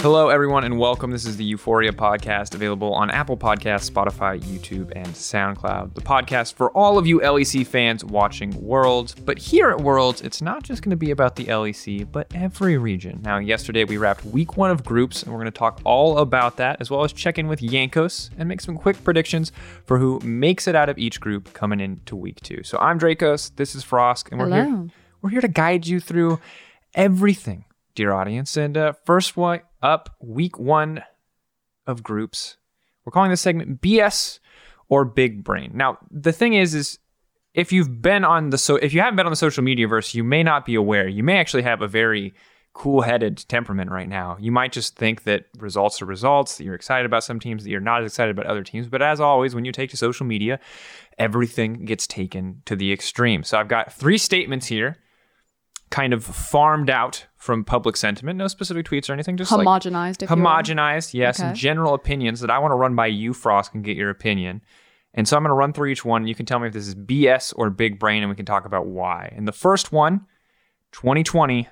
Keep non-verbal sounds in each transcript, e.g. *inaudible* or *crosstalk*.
Hello, everyone, and welcome. This is the Euphoria podcast, available on Apple Podcasts, Spotify, YouTube, and SoundCloud. The podcast for all of you LEC fans watching Worlds. But here at Worlds, it's not just going to be about the LEC, but every region. Now, yesterday we wrapped week one of groups, and we're going to talk all about that, as well as check in with Jankos and make some quick predictions for who makes it out of each group coming into week two. So I'm Drakos, this is Frosk, and we're Hello. here. We're here to guide you through everything, dear audience. And uh, first one up, week one of groups. We're calling this segment BS or Big Brain. Now, the thing is, is if you've been on the so if you haven't been on the social media verse, you may not be aware. You may actually have a very cool-headed temperament right now. You might just think that results are results, that you're excited about some teams, that you're not as excited about other teams. But as always, when you take to social media, everything gets taken to the extreme. So I've got three statements here, kind of farmed out from public sentiment. No specific tweets or anything, just Homogenized, will. homogenized, yes, and general opinions that I want to run by you, Frosk, and get your opinion. And so I'm going to run through each one. You can tell me if this is BS or big brain, and we can talk about why. And the first one, 2020,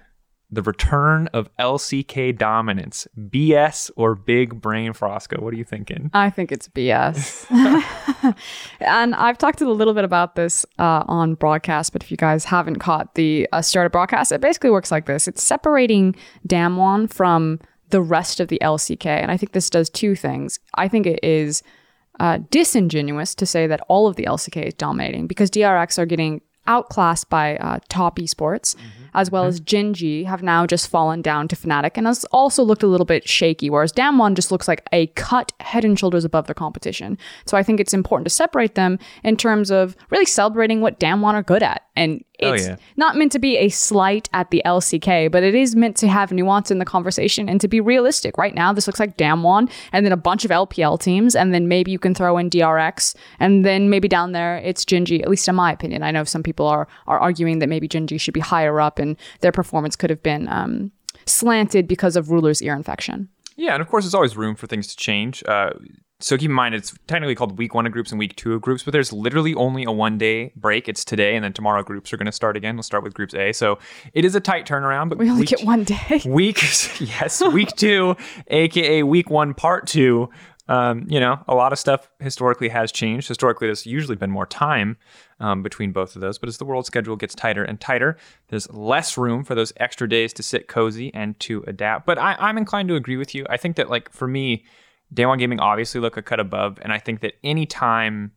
the return of LCK dominance. BS or big brain, Frosco? What are you thinking? I think it's BS. *laughs* *laughs* and I've talked a little bit about this uh, on broadcast, but if you guys haven't caught the uh, started broadcast, it basically works like this it's separating Damwon from the rest of the LCK. And I think this does two things. I think it is uh, disingenuous to say that all of the LCK is dominating because DRX are getting outclassed by uh, top esports, as well mm-hmm. as Gen.G have now just fallen down to Fnatic and has also looked a little bit shaky, whereas Damwon just looks like a cut head and shoulders above the competition. So I think it's important to separate them in terms of really celebrating what Damwon are good at. And Oh, it's yeah. not meant to be a slight at the LCK, but it is meant to have nuance in the conversation and to be realistic. Right now, this looks like Damwon and then a bunch of LPL teams, and then maybe you can throw in DRX, and then maybe down there it's Gen.G, at least in my opinion. I know some people are, are arguing that maybe Gen.G should be higher up and their performance could have been um, slanted because of Ruler's ear infection. Yeah, and of course, there's always room for things to change. Uh, so keep in mind, it's technically called week one of groups and week two of groups, but there's literally only a one day break. It's today, and then tomorrow groups are going to start again. We'll start with groups A. So it is a tight turnaround, but We only week get one day. *laughs* week yes week two aka week one part two um, you know a lot of stuff historically has changed historically there's usually been more time um, between both of those but as the world schedule gets tighter and tighter there's less room for those extra days to sit cozy and to adapt but I, i'm inclined to agree with you i think that like for me Damwon Gaming obviously look a cut above and i think that anytime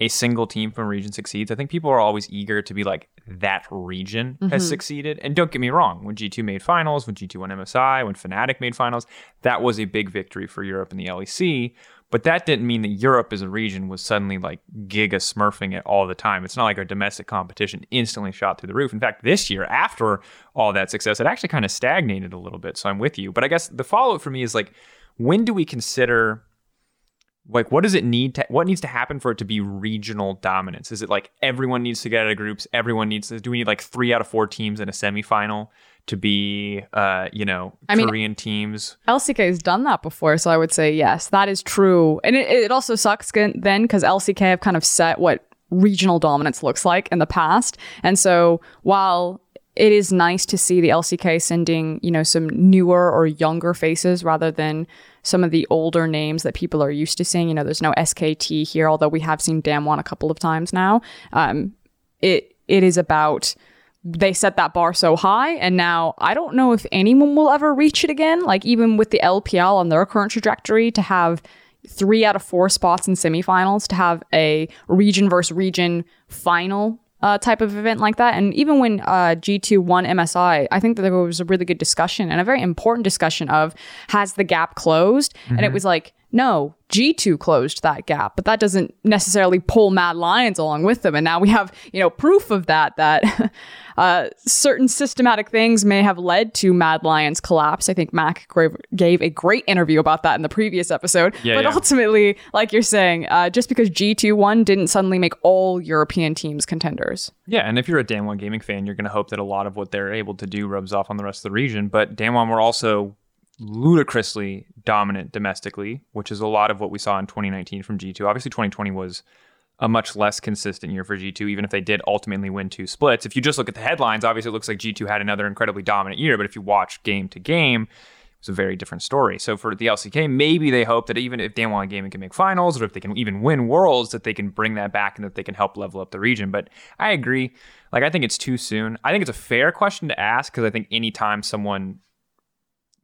a single team from a region succeeds, I think people are always eager to be like that region has mm-hmm. succeeded. And don't get me wrong, when G2 made finals, when G2 won MSI, when Fnatic made finals, that was a big victory for Europe and the LEC. But that didn't mean that Europe as a region was suddenly like giga smurfing it all the time. It's not like our domestic competition instantly shot through the roof. In fact, this year, after all that success, it actually kind of stagnated a little bit. So I'm with you. But I guess the follow up for me is like, when do we consider like what does it need to what needs to happen for it to be regional dominance is it like everyone needs to get out of groups everyone needs to do we need like three out of four teams in a semifinal to be uh you know I mean- korean teams LCK has done that before, so I would say yes, that is true. And it, it also sucks then because LCK have kind of set what regional dominance looks like in the past. And so while it is nice to see the LCK sending, you know, some newer or younger faces rather than some of the older names that people are used to seeing. You know, there's no SKT here, although we have seen Damwon a couple of times now. Um, it it is about they set that bar so high and now I don't know if anyone will ever reach it again. Like even with the LPL on their current trajectory to have three out of four spots in semifinals, to have a region versus region final uh, type of event like that. And even when uh, G2 won MSI, I think that there was a really good discussion and a very important discussion of has the gap closed? And it was like, no, G2 closed that gap, but that doesn't necessarily pull Mad Lions along with them. And now we have, you know, proof of that, that *laughs* uh, certain systematic things may have led to Mad Lions collapse. I think Mac gave, a great interview about that in the previous episode. Yeah, but yeah. ultimately, like you're saying, uh, just because G2 won didn't suddenly make all European teams contenders. yeah and if you're a Damwon Gaming fan you're going to hope that a lot of what they're able to do rubs off on the rest of the region but Damwon were also ludicrously dominant domestically which is a lot of what we saw in 2019 from g2 obviously 2020 was a much less consistent year for G2, even if they did ultimately win two splits. If you just look at the headlines, obviously it looks like G2 had another incredibly dominant year, but if you watch game to game, it it's a very different story. So for the LCK, maybe they hope that even if Damwon Gaming can make finals, or if they can even win worlds, that they can bring that back and that they can help level up the region. But I agree. Like I think it's too soon. I think it's a fair question to ask because I think anytime someone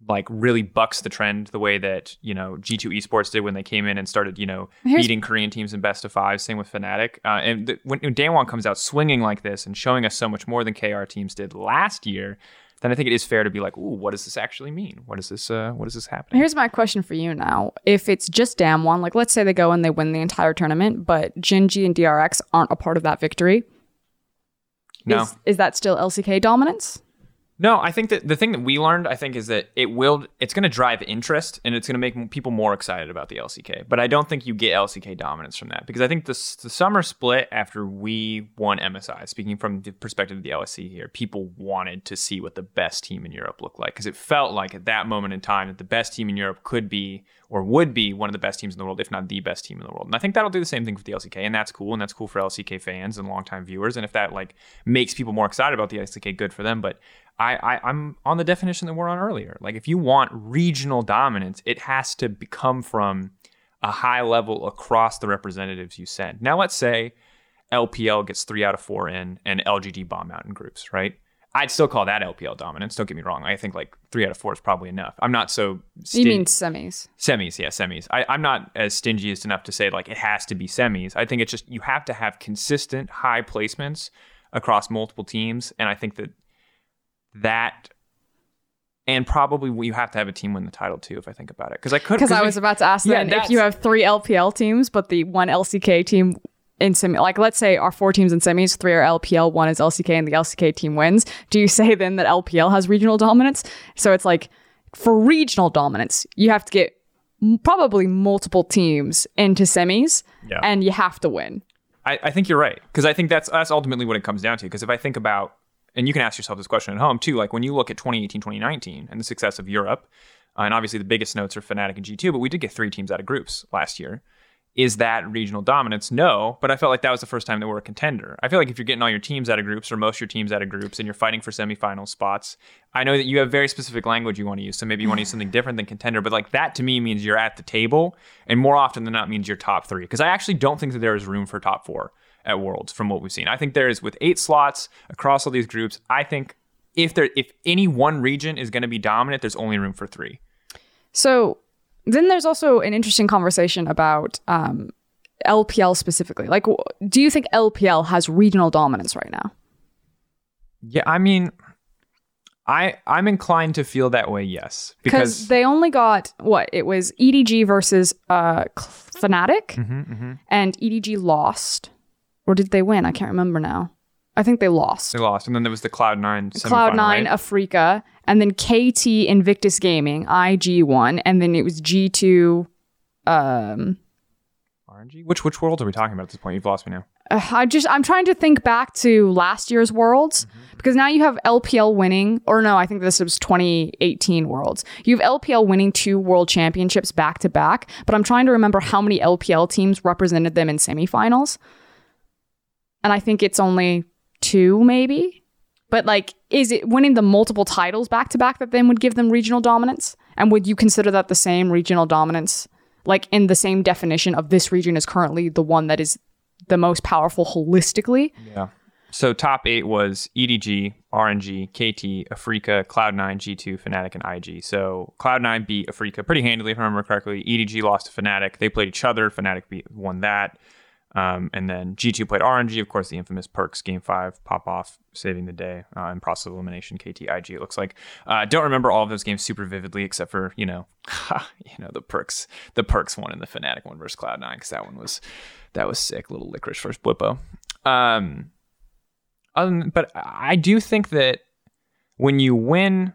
like really bucks the trend the way that you know G2 Esports did when they came in and started you know Here's- beating Korean teams in best of five. Same with Fnatic. Uh, and the, when, when Damwon comes out swinging like this and showing us so much more than KR teams did last year, then I think it is fair to be like, ooh, what does this actually mean? What is this? Uh, what is this happening? Here's my question for you now. If it's just Damwon, like let's say they go and they win the entire tournament, but Gen.G and DRX aren't a part of that victory, No, is, is that still LCK dominance? No, I think that the thing that we learned, I think, is that it will, it's going to drive interest and it's going to make people more excited about the LCK. But I don't think you get LCK dominance from that because I think this, the summer split after we won MSI, speaking from the perspective of the LEC here, people wanted to see what the best team in Europe looked like because it felt like at that moment in time that the best team in Europe could be or would be one of the best teams in the world, if not the best team in the world. And I think that'll do the same thing for the LCK, and that's cool, and that's cool for LCK fans and longtime viewers. And if that like makes people more excited about the LCK, good for them. But I, I I'm on the definition that we're on earlier. Like if you want regional dominance, it has to come from a high level across the representatives you send. Now let's say LPL gets three out of four in and LGD bomb out in groups, right? I'd still call that LPL dominance. Don't get me wrong. I think like three out of four is probably enough. I'm not so. You mean semis? Semis, yeah, semis. I, I'm not as stingy as enough to say like it has to be semis. I think it's just you have to have consistent high placements across multiple teams, and I think that that and probably you have to have a team win the title too. If I think about it, because I could Because I we- was about to ask Yeah, then if you have three LPL teams, but the one LCK team in semi, like let's say our four teams in semis, three are LPL, one is LCK, and the LCK team wins. Do you say then that LPL has regional dominance? So it's like for regional dominance, you have to get probably multiple teams into semis, Yeah. and you have to win. I, I think you're right because I think that's that's ultimately what it comes down to. Because if I think about, and you can ask yourself this question at home too, like when you look at 2018, 2019, and the success of Europe, uh, and obviously the biggest notes are Fnatic and G2, but we did get three teams out of groups last year. Is that regional dominance? No, but I felt like that was the first time that we're a contender. I feel like if you're getting all your teams out of groups or most of your teams out of groups and you're fighting for semifinal spots, I know that you have very specific language you want to use. So maybe you want to use something different than contender, but like that to me means you're at the table and more often than not means you're top three. Because I actually don't think that there is room for top four at Worlds from what we've seen. I think there is with eight slots across all these groups. I think if there if any one region is going to be dominant, there's only room for three. So then there's also an interesting conversation about um, LPL specifically. Like, do you think LPL has regional dominance right now? Yeah, I mean, I I'm inclined to feel that way. Yes, because they only got what it was EDG versus uh Fnatic, Mm-hmm, and EDG lost, or did they win? I can't remember now. I think they lost. they lost, and then there was the Cloud Nine Cloud Nine, Right? Afreeca, and then KT Invictus Gaming, IG won, and then it was G two. Um, RNG. Which which world are we talking about at this point? You've lost me now. uh, I just I'm trying to think back to last year's Worlds because now you have LPL winning, or no, I think this was 2018 Worlds. You have LPL winning two World Championships back to back, but I'm trying to remember how many LPL teams represented them in semifinals, and I think it's only two, maybe. But like, is it winning the multiple titles back to back that then would give them regional dominance? And would you consider that the same regional dominance? Like in the same definition of this region is currently the one that is the most powerful holistically. Yeah. So top eight was EDG, RNG, KT, Afreeca, Cloud9, G2, Fnatic, and IG. So Cloud9 beat Afreeca pretty handily, if I remember correctly. EDG lost to Fnatic. They played each other. Fnatic beat, won that. Um, and then G2 played RNG. Of course, the infamous Perkz Game 5 pop off, saving the day uh, in process elimination. KT, IG, it looks like. Uh, don't remember all of those games super vividly, except for, you know, *laughs* you know, the Perkz, the Perkz one and the Fnatic one versus Cloud9, because that one was, that was sick. Little licorice versus Bwipo. Um, um, but I do think that when you win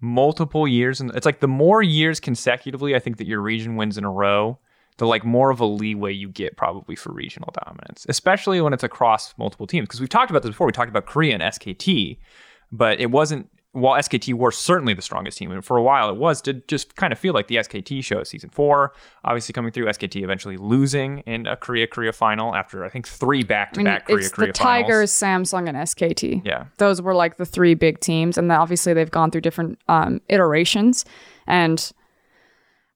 multiple years, and it's like the more years consecutively, I think that your region wins in a row, the like more of a leeway you get probably for regional dominance, especially when it's across multiple teams. Because we've talked about this before. We talked about Korea and SKT, but it wasn't. While SKT were certainly the strongest team, and for a while it was, did just kind of feel like the SKT show season four. Obviously coming through, SKT eventually losing in a Korea Korea final after I think three back to back Korea it's Korea the finals. Tigers, Samsung, and SKT. Yeah. Those were like the three big teams, and obviously they've gone through different um, iterations. And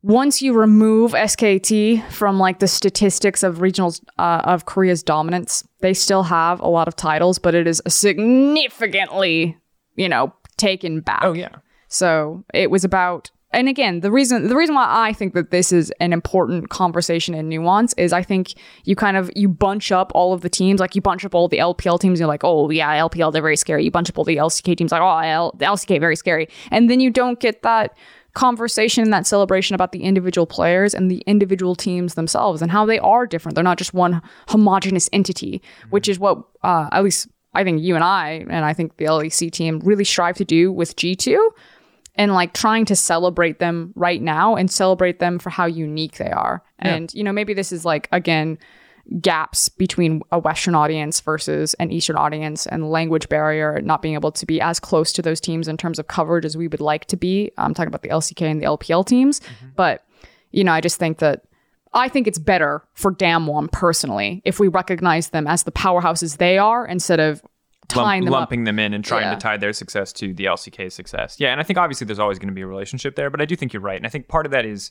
once you remove SKT from like the statistics of regionals uh, of Korea's dominance, they still have a lot of titles, but it is significantly, you know, taken back. Oh yeah. So it was about and again, the reason the reason why I think that this is an important conversation and nuance is I think you kind of you bunch up all of the teams, like you bunch up all the LPL teams, you're like, oh yeah, LPL they're very scary. You bunch up all the LCK teams, like oh L- the LCK very scary, and then you don't get that conversation and that celebration about the individual players and the individual teams themselves and how they are different. They're not just one homogenous entity, which is what uh, at least I think you and I and I think the LEC team really strive to do with G2 and like trying to celebrate them right now and celebrate them for how unique they are. Yeah. And, you know, maybe this is like, again, gaps between a Western audience versus an Eastern audience and language barrier, not being able to be as close to those teams in terms of coverage as we would like to be. I'm talking about the LCK and the LPL teams. Mm-hmm. But, you know, I just think that. I think it's better for Damwon personally if we recognize them as the powerhouses they are instead of Lump- tying them up. lumping them in and trying Yeah. to tie their success to the LCK success. Yeah, and I think obviously there's always going to be a relationship there, but I do think you're right. And I think part of that is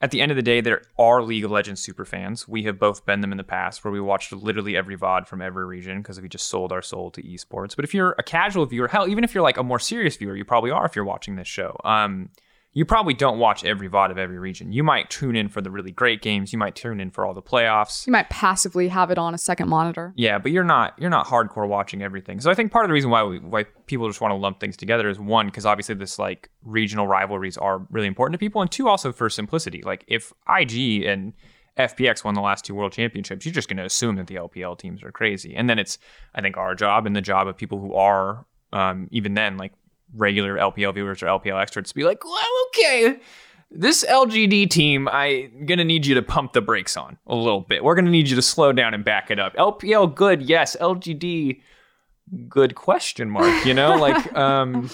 at the end of the day, there are League of Legends super fans. We have both been them in the past where we watched literally every VOD from every region because we just sold our soul to esports. But if you're a casual viewer, hell, even if you're like a more serious viewer, you probably are if you're watching this show. Um, you probably don't watch every VOD of every region. You might tune in for the really great games. You might tune in for all the playoffs. You might passively have it on a second monitor. Yeah, but you're not you're not hardcore watching everything. So I think part of the reason why we, why people just want to lump things together is one because obviously this like regional rivalries are really important to people, and two also for simplicity. Like if IG and FPX won the last two world championships, you're just going to assume that the LPL teams are crazy, and then it's I think our job and the job of people who are um, even then like regular LPL viewers or LPL experts to be like, well, okay. This LGD team, I'm gonna need you to pump the brakes on a little bit. We're gonna need you to slow down and back it up. LPL, good, yes. LGD, good question mark. You know, like *laughs* um,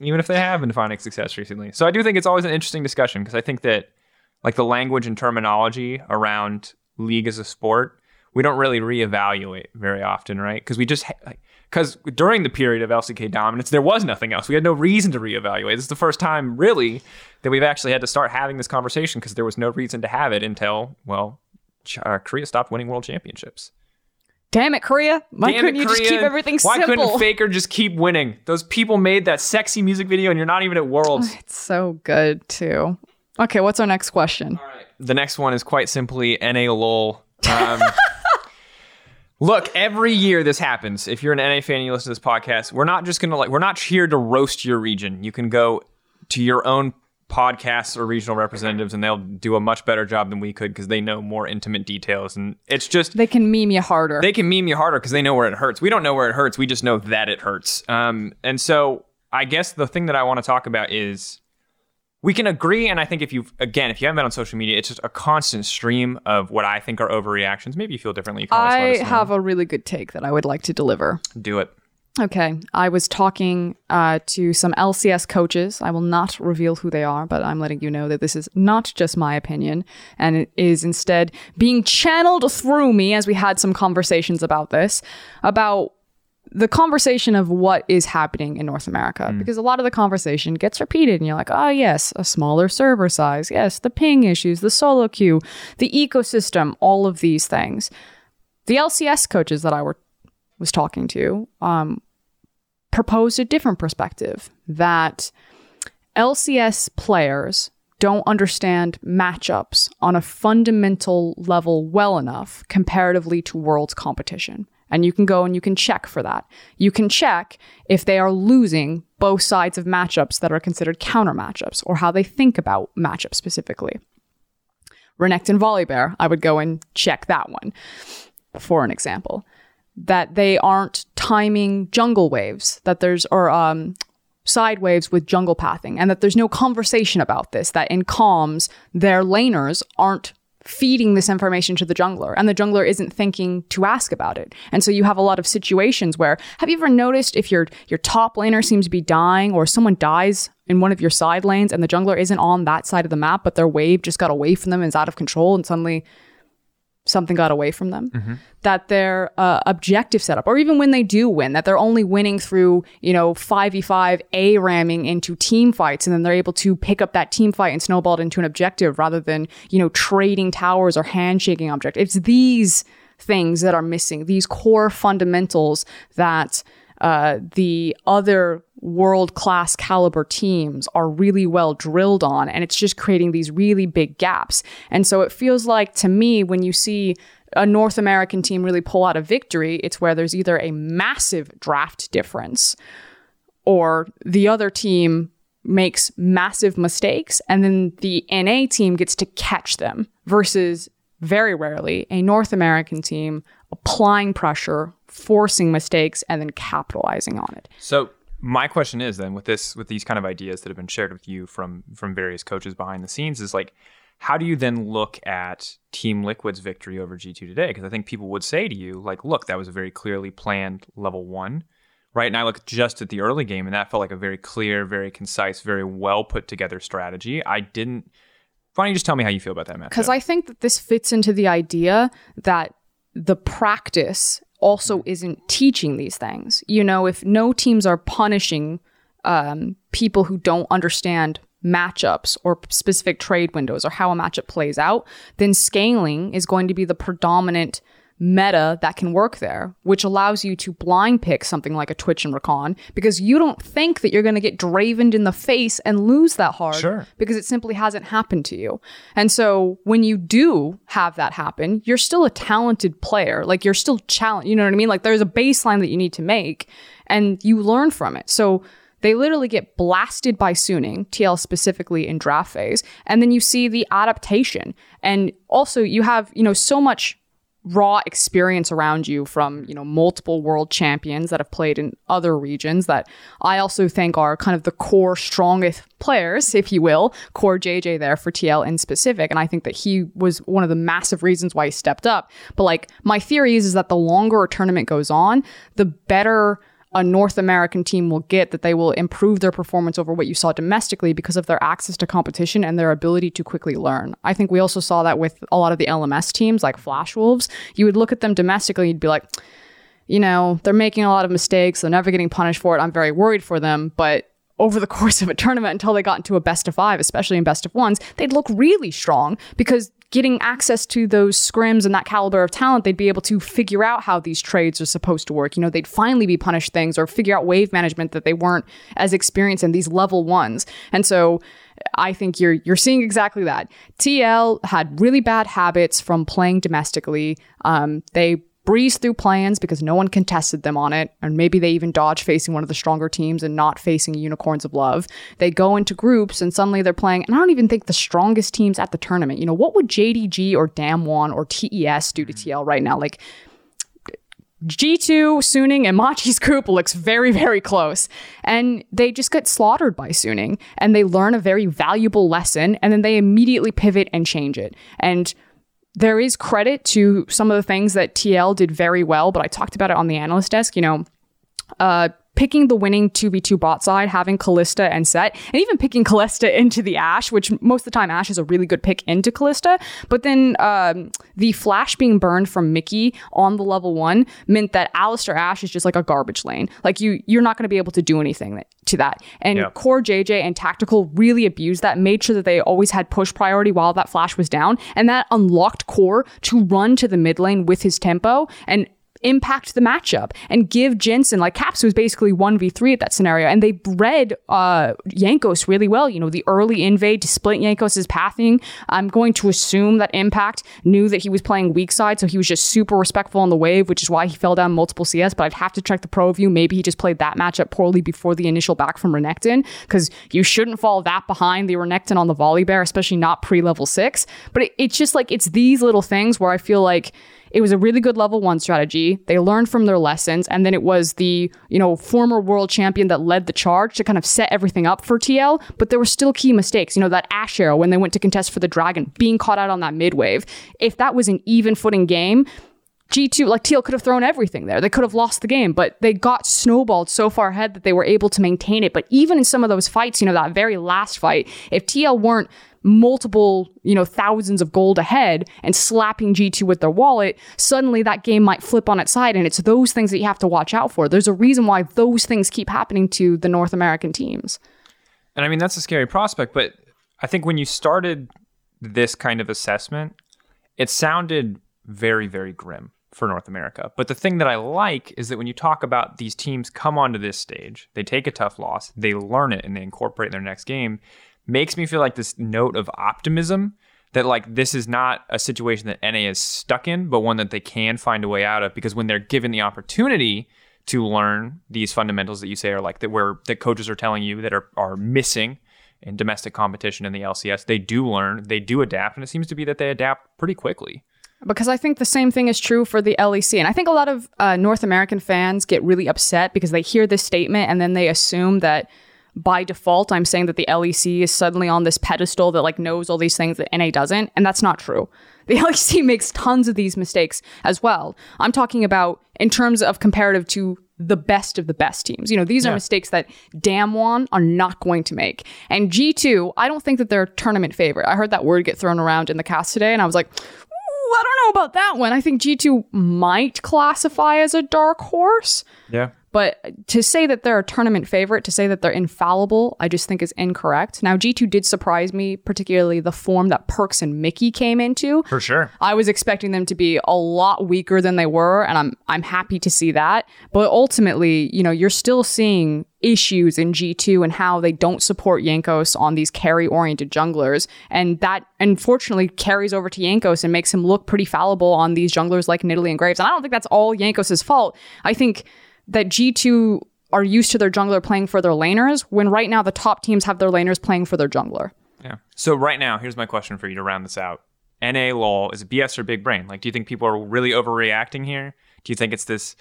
even if they have been finding success recently. So I do think it's always an interesting discussion because I think that like the language and terminology around league as a sport, we don't really reevaluate very often, right? Because we just because during the period of LCK dominance, there was nothing else. We had no reason to reevaluate. This is the first time, really, that we've actually had to start having this conversation because there was no reason to have it until well, uh, Korea stopped winning world championships. Damn it, Korea! Why Damn couldn't it, you just keep everything Why simple? couldn't Faker just keep winning? Those people made that sexy music video, and you're not even at Worlds. It's so good too. Okay, what's our next question? The next one is quite simply NA lol. Um, *laughs* look, every year this happens. If you're an NA fan and you listen to this podcast, we're not just gonna like we're not here to roast your region. You can go to your own podcasts or regional representatives and they'll do a much better job than we could because they know more intimate details and it's just They can meme you harder. they can meme you harder because they know where it hurts. We don't know where it hurts. We just know that it hurts. Um, and so I guess the thing that I want to talk about is we can agree. And I think if you've, again, if you haven't been on social media, it's just a constant stream of what I think are overreactions. Maybe you feel differently. You can always let I have a really good take that I would like to deliver. Do it. Okay, I was talking uh, to some LCS coaches. I will not reveal who they are, but I'm letting you know that this is not just my opinion, and it is instead being channeled through me as we had some conversations about this, about the conversation of what is happening in North America. Because a lot of the conversation gets repeated, and you're like, oh, yes, a smaller server size. Yes, the ping issues, the solo queue, the ecosystem, all of these things. The LCS coaches that I were was talking to um, proposed a different perspective that LCS players don't understand matchups on a fundamental level well enough comparatively to world's competition. And you can go and you can check for that. You can check if they are losing both sides of matchups that are considered counter matchups or how they think about matchups specifically. Renekton Volibear, I would go and check that one for an example that they aren't timing jungle waves, that there's, or um, side waves with jungle pathing, and that there's no conversation about this, that in comms, their laners aren't feeding this information to the jungler, and the jungler isn't thinking to ask about it. And so you have a lot of situations where, have you ever noticed if your, your top laner seems to be dying, or someone dies in one of your side lanes, and the jungler isn't on that side of the map, but their wave just got away from them and is out of control, and suddenly something got away from them, that their uh, objective setup, or even when they do win, that they're only winning through, you know, 5v5 A ramming into team fights, and then they're able to pick up that team fight and snowball it into an objective rather than, you know, trading towers or handshaking object. It's these things that are missing, these core fundamentals that uh, the other world class caliber teams are really well drilled on. And it's just creating these really big gaps. And so it feels like to me, when you see a North American team really pull out a victory, it's where there's either a massive draft difference or the other team makes massive mistakes and then the NA team gets to catch them versus very rarely a North American team applying pressure, forcing mistakes, and then capitalizing on it. So my question is then with this with these kind of ideas that have been shared with you from from various coaches behind the scenes is like how do you then look at Team Liquid's victory over G2 today? Because I think people would say to you, like, look, that was a very clearly planned level one, right? And I look just at the early game, and that felt like a very clear, very concise, very well put together strategy. I didn't. Why don't you just tell me how you feel about that match? Because I think that this fits into the idea that the practice also isn't teaching these things. You know, if no teams are punishing um, people who don't understand matchups or specific trade windows or how a matchup plays out, then scaling is going to be the predominant meta that can work there, which allows you to blind pick something like a Twitch and Rakan because you don't think that you're going to get dravened in the face and lose that hard Sure. because it simply hasn't happened to you. And so when you do have that happen, you're still a talented player. Like you're still challenged. You know what I mean? Like there's a baseline that you need to make and you learn from it. So they literally get blasted by Suning, TL specifically in draft phase. And then you see the adaptation. And also you have, you know, so much raw experience around you from you know multiple world champions that have played in other regions that I also think are kind of the core strongest players if you will CoreJJ there for TL in specific. And I think that he was one of the massive reasons why he stepped up. But like my theory is, is that the longer a tournament goes on the better a North American team will get that they will improve their performance over what you saw domestically because of their access to competition and their ability to quickly learn. I think we also saw that with a lot of the LMS teams like Flash Wolves. You would look at them domestically, you'd be like, you know, they're making a lot of mistakes, they're never getting punished for it. I'm very worried for them, but over the *laughs* course of a tournament until they got into a best of five, especially in best of ones, they'd look really strong because getting access to those scrims and that caliber of talent, they'd be able to figure out how these trades are supposed to work. You know, they'd finally be punished things or figure out wave management that they weren't as experienced in these level ones. And so I think you're you're seeing exactly that. TL had really bad habits from playing domestically. Um, they breezed through plans because no one contested them on it, and maybe they even dodge facing one of the stronger teams and not facing Unicorns of Love. They go into groups and suddenly they're playing, and I don't even think the strongest teams at the tournament. You know, what would JDG or Damwon or TES do to mm-hmm. TL right now? Like G2, Suning, and Machi's group looks very, very close. And they just get slaughtered by Suning and they learn a very valuable lesson and then they immediately pivot and change it. And there is credit to some of the things that TL did very well, but I talked about it on the analyst desk. You know, uh, picking the winning 2v2 bot side, having Kalista and Sett, and even picking Kalista *laughs* into the Ashe, which most of the time Ashe is a really good pick into Kalista. But then um, the flash being burned from Mikyx on the level one meant that Alistar Ashe is just like a garbage lane. Like you, you're not going to be able to do anything that, to that. And Yeah. CoreJJ and Tactical really abused that, made sure that they always had push priority while that flash was down, and that unlocked Core to run to the mid lane with his tempo and impact the matchup and give Jensen like Caps was basically 1v3 at that scenario and they bred uh Jankos really well. You know the early invade to split Jankos' pathing. I'm going to assume that Impact knew that he was playing weak side so he was just super respectful on the wave which is why he fell down multiple CS but I'd have to check the pro view. Maybe he just played that matchup poorly before the initial back from Renekton because you shouldn't fall that behind the Renekton on the Volibear especially not pre-level 6 but it, it's just like it's these little things where I feel like it was a really good level one strategy. They learned from their lessons, and then it was the you know former world champion that led the charge to kind of set everything up for TL. But there were still key mistakes. You know that Ashe arrow when they went to contest for the dragon, being caught out on that mid wave. If that was an even footing game. G2, like TL could have thrown everything there. They could have lost the game, but they got snowballed so far ahead that they were able to maintain it. But even in some of those fights, you know, that very last fight, if TL weren't multiple, you know, thousands of gold ahead and slapping G2 with their wallet, suddenly that game might flip on its side. And it's those things that you have to watch out for. There's a reason why those things keep happening to the North American teams. And I mean, that's a scary prospect, but I think when you started this kind of assessment, it sounded very, very grim for North America. But the thing that I like is that when you talk about these teams come onto this stage, they take a tough loss, they learn it, and they incorporate in their next game, makes me feel like this note of optimism that like this is not a situation that NA is stuck in, but one that they can find a way out of because when they're given the opportunity to learn these fundamentals that you say are like that where the coaches are telling you that are, are missing in domestic competition in the LCS, they do learn, they do adapt, and it seems to be that they adapt pretty quickly because I think the same thing is true for the LEC. And I think a lot of uh, North American fans get really upset because they hear this statement and then they assume that by default, I'm saying that the LEC is suddenly on this pedestal that like knows all these things that NA doesn't. And that's not true. *laughs* The LEC makes tons of these mistakes as well. I'm talking about in terms of comparative to the best of the best teams. You know, these yeah. are mistakes that Damwon are not going to make. And G2, I don't think that they're tournament favorite. I heard that word get thrown around in the cast today and I was like, I don't know about that one. I think G2 might classify as a dark horse. Yeah. But to say that they're a tournament favorite, to say that they're infallible, I just think is incorrect. Now, G2 did surprise me, particularly the form that Perkz and Mikyx came into. For sure. I was expecting them to be a lot weaker than they were, and I'm I'm happy to see that. But ultimately, you know, you're still seeing issues in G2 and how they don't support Jankos on these carry oriented junglers. And that unfortunately carries over to Jankos and makes him look pretty fallible on these junglers like Nidalee and Graves. And I don't think that's all Jankos' fault. I think that G2 are used to their jungler playing for their laners when right now the top teams have their laners playing for their jungler. Yeah. So right now, here's my question for you to round this out. NA LOL is it BS or big brain? Like, do you think people are really overreacting here? Do you think it's this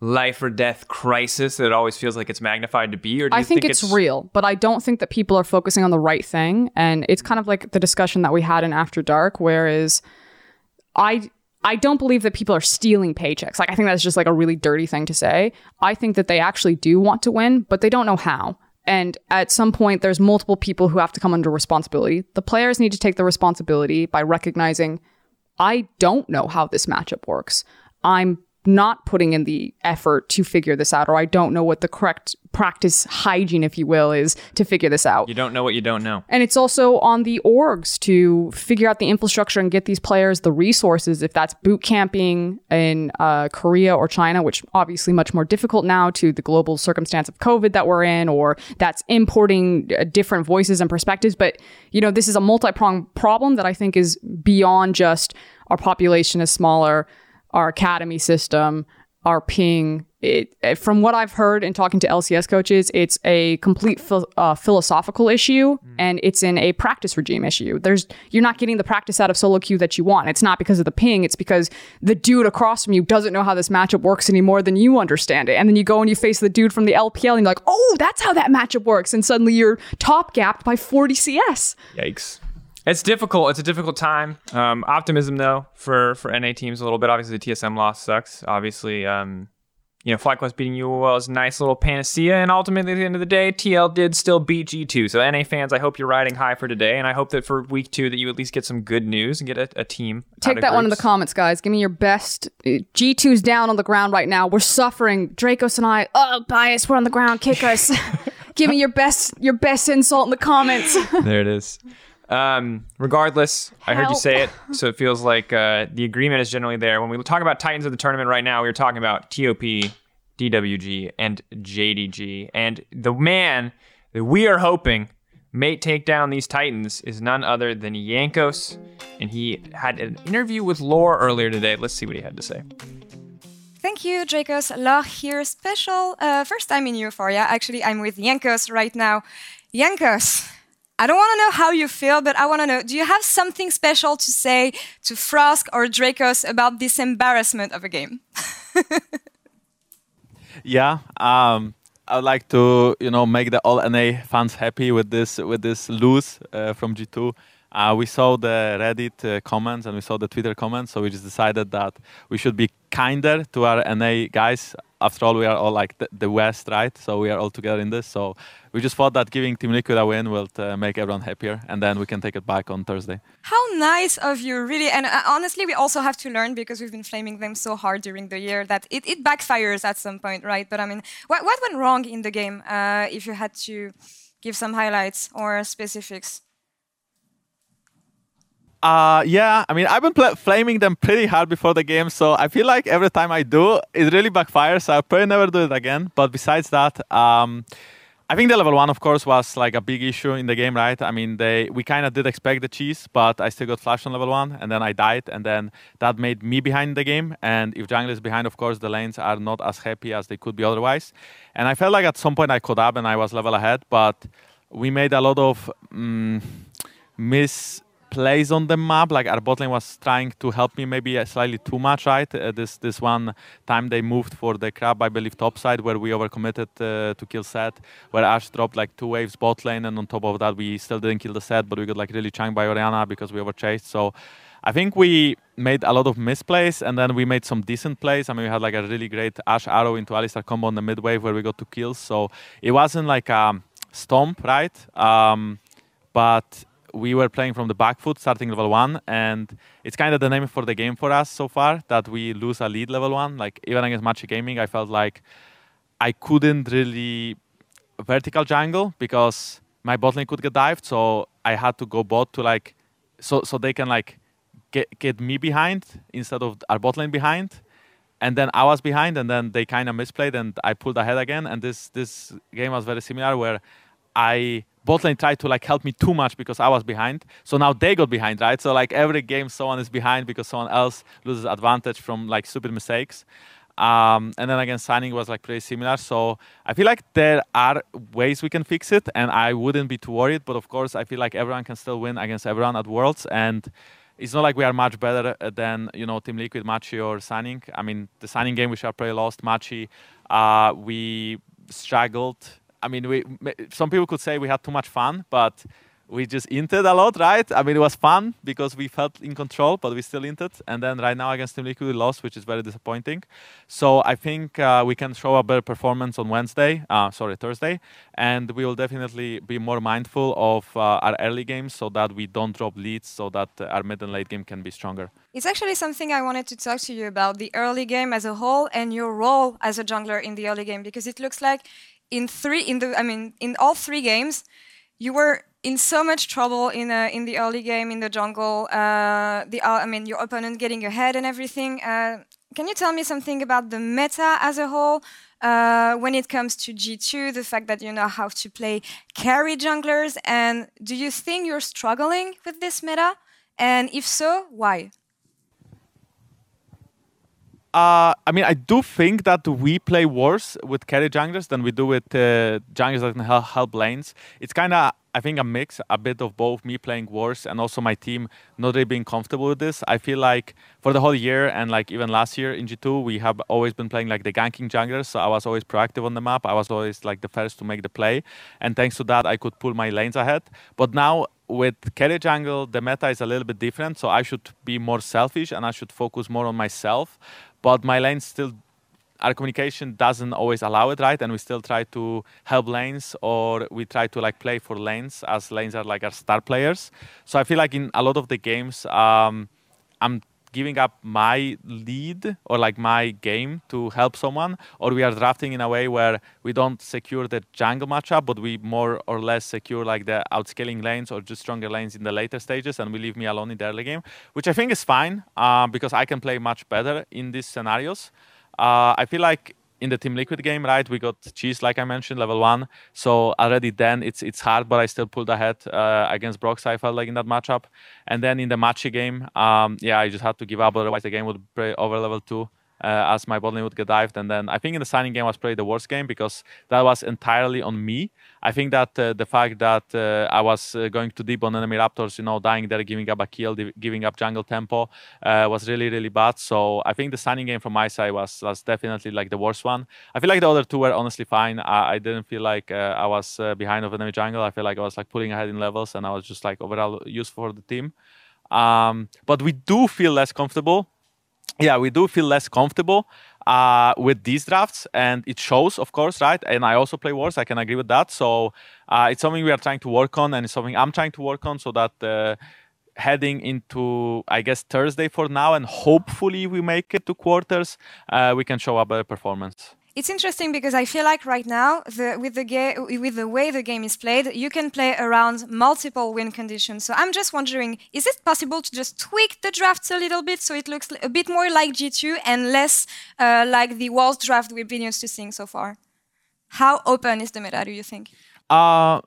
life or death crisis that it always feels like it's magnified to be? Or do you I think, think it's, it's, real, but I don't think that people are focusing on the right thing. And it's kind of like the discussion that we had in After Dark, whereas I I don't believe that people are stealing paychecks. Like, I think that's just like a really dirty thing to say. I think that they actually do want to win, but they don't know how. And at some point, there's multiple people who have to come under responsibility. The players need to take the responsibility by recognizing, I don't know how this matchup works. I'm not putting in the effort to figure this out, or I don't know what the correct practice hygiene, if you will, is to figure this out. You don't know what you don't know. And it's also on the orgs to figure out the infrastructure and get these players the resources. If that's boot camping in uh, Korea or China, which obviously much more difficult now to the global circumstance of COVID that we're in, or that's importing uh, different voices and perspectives. But, you know, this is a multi pronged problem that I think is beyond just our population is smaller our academy system, our ping. It, from what I've heard in talking to LCS coaches, it's a complete uh, philosophical issue mm. and it's in a practice regime issue. There's you're not getting the practice out of solo queue that you want. It's not because of the ping. It's because the dude across from you doesn't know how this matchup works any more than you understand it. And then you go and you face the dude from the LPL and you're like, oh, that's how that matchup works. And suddenly you're top gapped by 40 CS. Yikes. It's difficult. It's a difficult time. Um, optimism though for for NA teams a little bit. Obviously, the TSM loss sucks. Obviously, um, you know, FlyQuest beating UOL is a nice little panacea, and ultimately, at the end of the day, TL did still beat G2. So, NA fans, I hope you're riding high for today, and I hope that for week two that you at least get some good news and get a, a team. Take that groups. one in the comments, guys. Give me your best. G2's down on the ground right now. We're suffering. Drakos and I. Oh, bias. We're on the ground. Kick us. *laughs* Give me your best. Your best insult in the comments. there it is. Um, regardless, Help. I heard you say it, so it feels like uh, the agreement is generally there. When we talk about Titans of the tournament right now, we are talking about TOP, DWG, and JDG. And the man that we are hoping may take down these Titans is none other than Jankos. And he had an interview with Laure earlier today. Let's see what he had to say. Thank you, Drakos. Laure here, special uh, first time in Euphoria. Actually, I'm with Jankos right now. Jankos, I don't want to know how you feel, but I want to know do you have something special to say to Frosk or Drakos about this embarrassment of a game? *laughs* yeah. Um, I would like to, you know, make the all NA fans happy with this with this lose uh, from G2. Uh, we saw the Reddit uh, comments and we saw the Twitter comments, so we just decided that we should be kinder to our NA guys. After all, we are all like the, the West, right? So we are all together in this. So we just thought that giving Team Liquid a win will uh, make everyone happier, and then we can take it back on Thursday. How nice of you, really. And uh, honestly, we also have to learn because we've been flaming them so hard during the year that it, it backfires at some point, right? But I mean, what, what went wrong in the game uh, if you had to give some highlights or specifics? Uh, yeah, I mean, I've been pl- flaming them pretty hard before the game, so I feel like every time I do, it really backfires. I'll probably never do it again. But besides that, um, I think the level one, of course, was like a big issue in the game, right? I mean, they we kind of did expect the cheese, but I still got flashed on level one, and then I died, and then that made me behind the game. And if jungle is behind, of course, the lanes are not as happy as they could be otherwise. And I felt like at some point I caught up and I was level ahead, but we made a lot of um, miss plays on the map. Like our bot lane was trying to help me maybe slightly too much, right? Uh, this this one time they moved for the crab, I believe, top side where we overcommitted uh, to kill Sett, where Ashe dropped like two waves bot lane, and on top of that we still didn't kill the Sett, but we got like really chunked by Orianna because we overchased. So. I think we made a lot of misplays and then we made some decent plays. I mean, we had like a really great Ashe arrow into Alistar combo on the mid wave where we got two kills. So it wasn't like a stomp, right? Um, but we were playing from the back foot starting level one and it's kind of the name for the game for us so far that we lose a lead level one. Like even against Machi Gaming I felt like I couldn't really vertical jungle because my bot lane could get dived so I had to go bot to like so so they can like get get me behind instead of our bot lane behind. And then I was behind and then they kind of misplayed and I pulled ahead again. And this this game was very similar where I bot lane tried to like help me too much because I was behind. So now they got behind, right? So like every game someone is behind because someone else loses advantage from like stupid mistakes. Um, and then again, Suning was like pretty similar. So I feel like there are ways we can fix it, and I wouldn't be too worried. But of course, I feel like everyone can still win against everyone at Worlds, and it's not like we are much better than you know Team Liquid, Machi, or Suning. I mean, the Suning game should have probably lost. Machi, uh, we struggled I mean, we some people could say we had too much fun, but we just inted a lot, right? I mean, it was fun because we felt in control, but we still inted. And then right now against Team Liquid, we lost, which is very disappointing. So I think uh, we can show a better performance on Wednesday, uh, sorry, Thursday. And we will definitely be more mindful of uh, our early games so that we don't drop leads so that our mid and late game can be stronger. It's actually something I wanted to talk to you about the early game as a whole and your role as a jungler in the early game because it looks like in three in the I mean in all three games, you were in so much trouble in uh, in the early game in the jungle. Uh, the uh, I mean your opponent getting ahead and everything. Uh, can you tell me something about the meta as a whole? Uh, when it comes to G2, the fact that you know how to play carry junglers, and do you think you're struggling with this meta? And if so, why? Uh, I mean, I do think that we play worse with carry junglers than we do with uh, junglers that can help, help lanes. It's kind of, I think, a mix, a bit of both me playing worse and also my team not really being comfortable with this. I feel like for the whole year and like even last year in G2, we have always been playing like the ganking junglers. So I was always proactive on the map. I was always like the first to make the play. And thanks to that, I could pull my lanes ahead. But now with carry jungle, the meta is a little bit different. So I should be more selfish and I should focus more on myself but my lane still our communication doesn't always allow it right? And we still try to help lanes or we try to like play for lanes as lanes are like our star players. So i feel like in a lot of the games um, i'm giving up my lead or like my game to help someone, or we are drafting in a way where we don't secure the jungle matchup, but we more or less secure like the outscaling lanes or just stronger lanes in the later stages, and we leave me alone in the early game, which I think is fine uh, because I can play much better in these scenarios. Uh, I feel like in the Team Liquid game, right, we got cheese, like I mentioned, level one. So already then it's it's hard, but I still pulled ahead uh, against Brox. I felt like in that matchup, and then in the Machi game, um, yeah, I just had to give up. Otherwise, the game would play over level two. Uh, as my bot lane would get dived. And then I think in the Suning game was probably the worst game because that was entirely on me. I think that uh, the fact that uh, I was uh, going too deep on enemy raptors, you know, dying there, giving up a kill, giving up jungle tempo, uh, was really really bad. So I think the Suning game from my side was was definitely like the worst one. I feel like the other two were honestly fine. I, I didn't feel like uh, I was behind of enemy jungle. I feel like I was like pulling ahead in levels, and I was just like overall useful for the team. Um, but we do feel less comfortable. Yeah, we do feel less comfortable uh, with these drafts, and it shows, of course, right? And I also play wars. I can agree with that. So uh, it's something we are trying to work on, and it's something I'm trying to work on, so that uh, heading into, I guess, Thursday for now, and hopefully we make it to quarters, uh, we can show a better performance. It's interesting because I feel like right now, the, with the ga- with the way the game is played, you can play around multiple win conditions. So I'm just wondering, is it possible to just tweak the drafts a little bit so it looks a bit more like G2 and less uh, like the Worlds draft we've been used to seeing so far? How open is the meta? Do you think? Uh,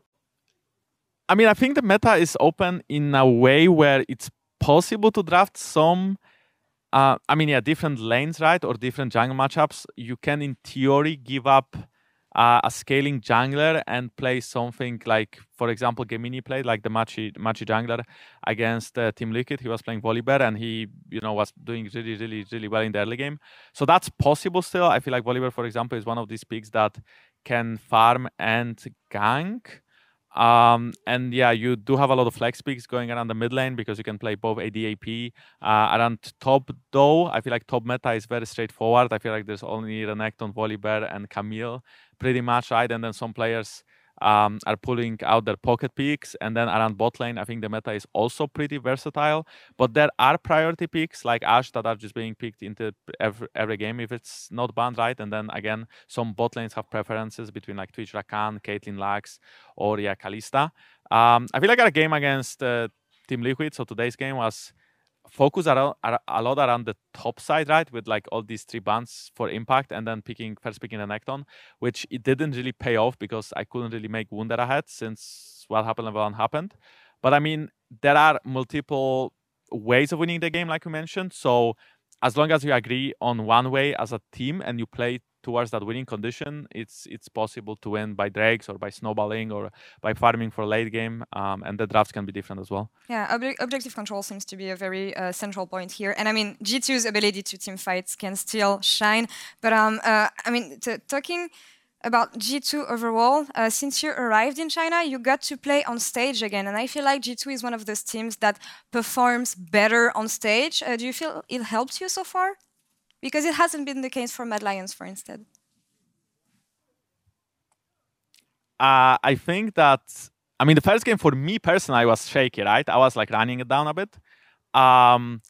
I mean, I think the meta is open in a way where it's possible to draft some uh, I mean, yeah, different lanes, right, or different jungle matchups. You can, in theory, give up uh, a scaling jungler and play something like, for example, Gemini played like the Machi Machi jungler against uh, Team Liquid. He was playing Volibear and he, you know, was doing really, really, really well in the early game. So that's possible still. I feel like Volibear, for example, is one of these picks that can farm and gank. Um, and yeah, you do have a lot of flex picks going around the mid lane because you can play both AD AP. Uh, around top though, I feel like top meta is very straightforward. I feel like there's only Renekton, Volibear, and Camille pretty much, right? And then some players um, are pulling out their pocket picks. And then around bot lane, I think the meta is also pretty versatile. But there are priority picks like Ashe that are just being picked into every, every game if it's not banned, right? And then again, some bot lanes have preferences between like Twitch Rakan, Caitlyn Lux, or yeah, Kalista. Um, I feel like our game against uh, Team Liquid, so today's game was focus around, a lot around the top side, right? With like all these three bands for impact and then picking first picking the Renekton, which it didn't really pay off because I couldn't really make wound that I had since what happened level one happened. But I mean, there are multiple ways of winning the game, like you mentioned. So as long as you agree on one way as a team and you play towards that winning condition, it's it's possible to win by drakes or by snowballing or by farming for late game, um, and the drafts can be different as well. Yeah, ob- objective control seems to be a very uh, central point here, and I mean G2's ability to team fights can still shine, but um, uh, I mean t- talking about G2 overall. Uh, since you arrived in China, you got to play on stage again, and I feel like G2 is one of those teams that performs better on stage. Uh, do you feel it helped you so far? Because it hasn't been the case for Mad Lions, for instance. Uh, I think that I mean the first game for me personally I was shaky, right? I was like running it down a bit. Um,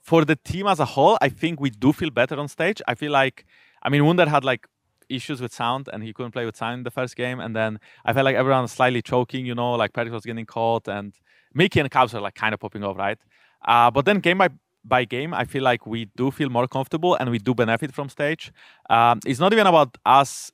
for the team as a whole, I think we do feel better on stage. I feel like I mean Wunder had like issues with sound and he couldn't play with sound in the first game, and then I felt like everyone was slightly choking, you know, like Patrick was getting caught and Mikyx and Caps were like kind of popping off, right? Uh, but then game by by game, I feel like we do feel more comfortable and we do benefit from stage. Um, it's not even about us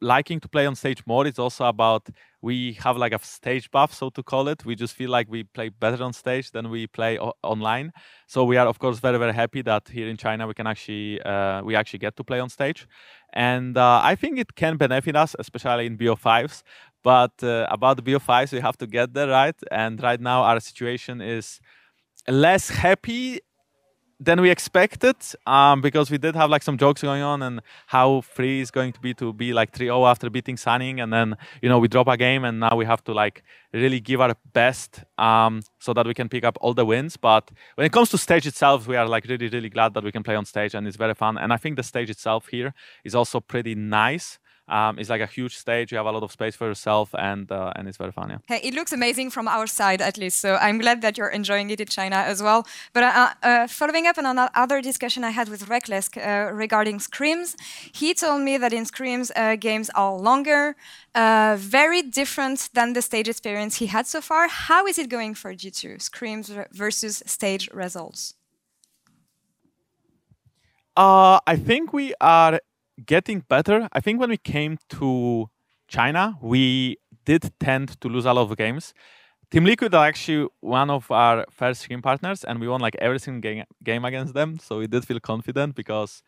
liking to play on stage more. It's also about we have like a stage buff, so to call it. We just feel like we play better on stage than we play o- online. So we are, of course, very very happy that here in China we can actually uh, we actually get to play on stage, and uh, I think it can benefit us, especially in BO5s. But uh, about the BO5s, we have to get there right. And right now our situation is less happy than we expected um, because we did have like some jokes going on and how free is going to be to be like 3-0 after beating Suning and then you know we drop a game and now we have to like really give our best um, so that we can pick up all the wins. But when it comes to stage itself we are like really really glad that we can play on stage and it's very fun. And I think the stage itself here is also pretty nice um, it's like a huge stage. You have a lot of space for yourself, and uh, and it's very fun. Yeah. Hey, it looks amazing from our side, at least. So I'm glad that you're enjoying it in China as well. But uh, uh, following up on another discussion I had with Rekkles uh, regarding scrims, he told me that in scrims uh, games are longer, uh, very different than the stage experience he had so far. How is it going for G2 scrims versus stage results? I think we are getting better. I think when we came to China, we did tend to lose a lot of games. Team Liquid are actually one of our first scrim partners, and we won like every single game, against them. So we did feel confident because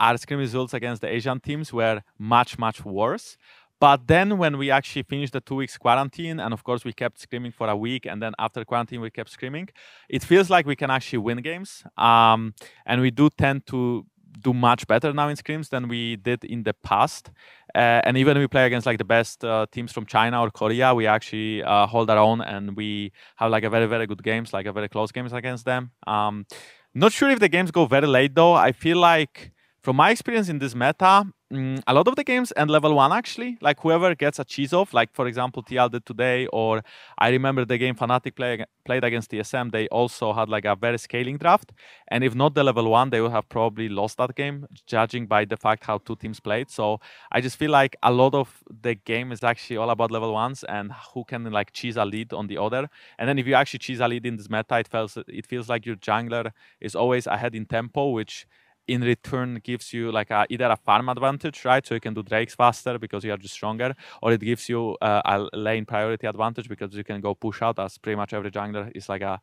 our scrim results against the Asian teams were much, much worse. But then when we actually finished the two weeks quarantine, and of course we kept scrimming for a week, and then after quarantine we kept scrimming, it feels like we can actually win games. Um, and we do tend to do much better now in scrims than we did in the past. Uh, and even we play against like the best uh, teams from China or Korea, we actually uh, hold our own and we have like a very very good games, like a very close games against them. Um, not sure if the games go very late though. I feel like from my experience in this meta, mm, a lot of the games end level one actually. Like whoever gets a cheese off, like for example TL did today, or I remember the game Fnatic play, played against TSM. They also had like a very scaling draft, and if not the level one, they would have probably lost that game, judging by the fact how two teams played. So I just feel like a lot of the game is actually all about level ones and who can like cheese a lead on the other. And then if you actually cheese a lead in this meta, it feels it feels like your jungler is always ahead in tempo, which in return gives you like a, either a farm advantage, right? So you can do drakes faster because you are just stronger, or it gives you uh, a lane priority advantage because you can go push out as pretty much every jungler is like a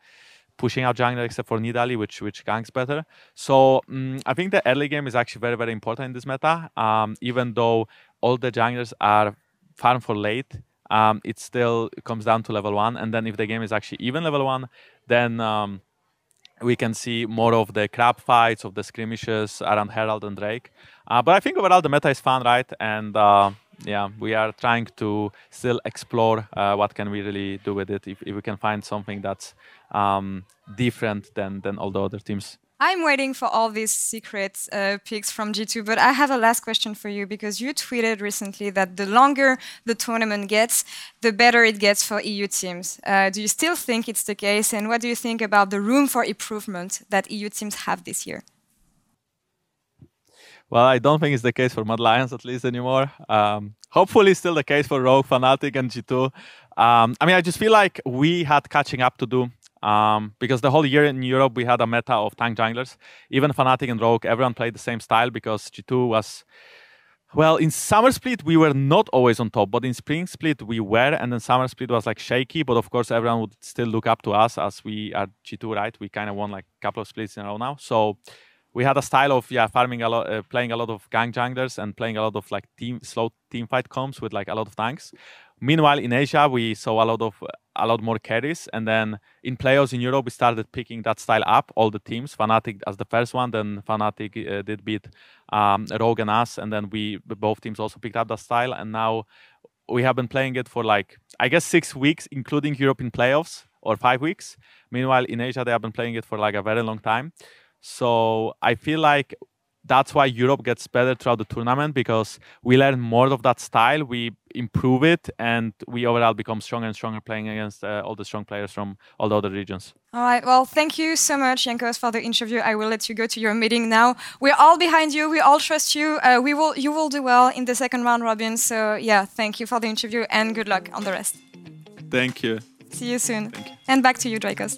pushing out jungler except for Nidalee, which which ganks better. So um, I think the early game is actually very very important in this meta. Um, even though all the junglers are farm for late, um, it still comes down to level one. And then if the game is actually even level one, then um, we can see more of the crab fights, of the skirmishes around Herald and Drake. Uh, but I think overall the meta is fun, right? And uh, yeah, we are trying to still explore uh, what can we really do with it if, if we can find something that's um, different than than all the other teams. I'm waiting for all these secret uh, picks from G2, but I have a last question for you because you tweeted recently that the longer the tournament gets, the better it gets for EU teams. Uh, do you still think it's the case? And what do you think about the room for improvement that EU teams have this year? Well, I don't think it's the case for Mad Lions at least anymore. Um, hopefully, still the case for Rogue, Fnatic, and G2. Um, I mean, I just feel like we had catching up to do um, because the whole year in Europe we had a meta of tank junglers. Even Fnatic and Rogue, everyone played the same style because G2 was. Well, in summer split we were not always on top, but in spring split we were, and then summer split was like shaky. But of course, everyone would still look up to us as we are G2, right? We kind of won like a couple of splits in a row now, so we had a style of yeah farming a lot, uh, playing a lot of gang junglers and playing a lot of like team slow team fight comps with like a lot of tanks. Meanwhile, in Asia, we saw a lot of a lot more carries, and then in playoffs in Europe, we started picking that style up. All the teams, Fnatic as the first one, then Fnatic uh, did beat um, Rogue and us, and then we both teams also picked up that style, and now we have been playing it for like I guess six weeks, including European playoffs, or five weeks. Meanwhile, in Asia, they have been playing it for like a very long time. So I feel like that's why Europe gets better throughout the tournament because we learn more of that style, we improve it, and we overall become stronger and stronger playing against uh, all the strong players from all the other regions. All right. Well, thank you so much, Jankos, for the interview. I will let you go to your meeting now. We're all behind you. We all trust you. Uh, we will. You will do well in the second round, Robin. So yeah, thank you for the interview and good luck on the rest. Thank you. See you soon. You. And back to you, Drakos.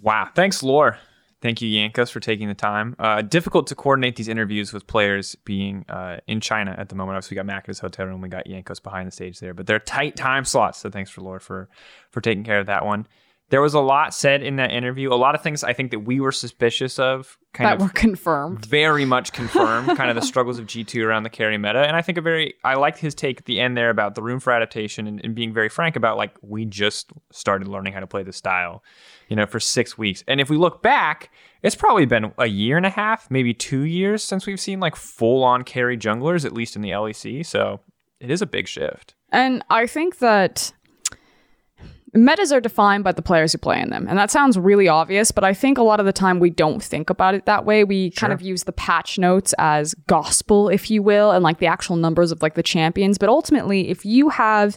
Wow. Thanks, Laure. Thank you, Jankos, for taking the time. Uh, difficult to coordinate these interviews with players being uh, in China at the moment. Obviously, we got Mac at his hotel room. We got Jankos behind the stage there, but they're tight time slots. So thanks for Laure for for taking care of that one. There was a lot said in that interview. A lot of things I think that we were suspicious of kind that of were confirmed. Very much *laughs* confirmed, kind of the struggles of G2 around the carry meta. And I think a very I liked his take at the end there about the room for adaptation and, and being very frank about like we just started learning how to play the style, you know, for six weeks. And if we look back, it's probably been a year and a half, maybe two years since we've seen like full on carry junglers, at least in the LEC. So it is a big shift. And I think that metas are defined by the players who play in them. And that sounds really obvious, but I think a lot of the time we don't think about it that way. We sure. kind of use the patch notes as gospel, if you will, and like the actual numbers of like the champions. But ultimately, if you have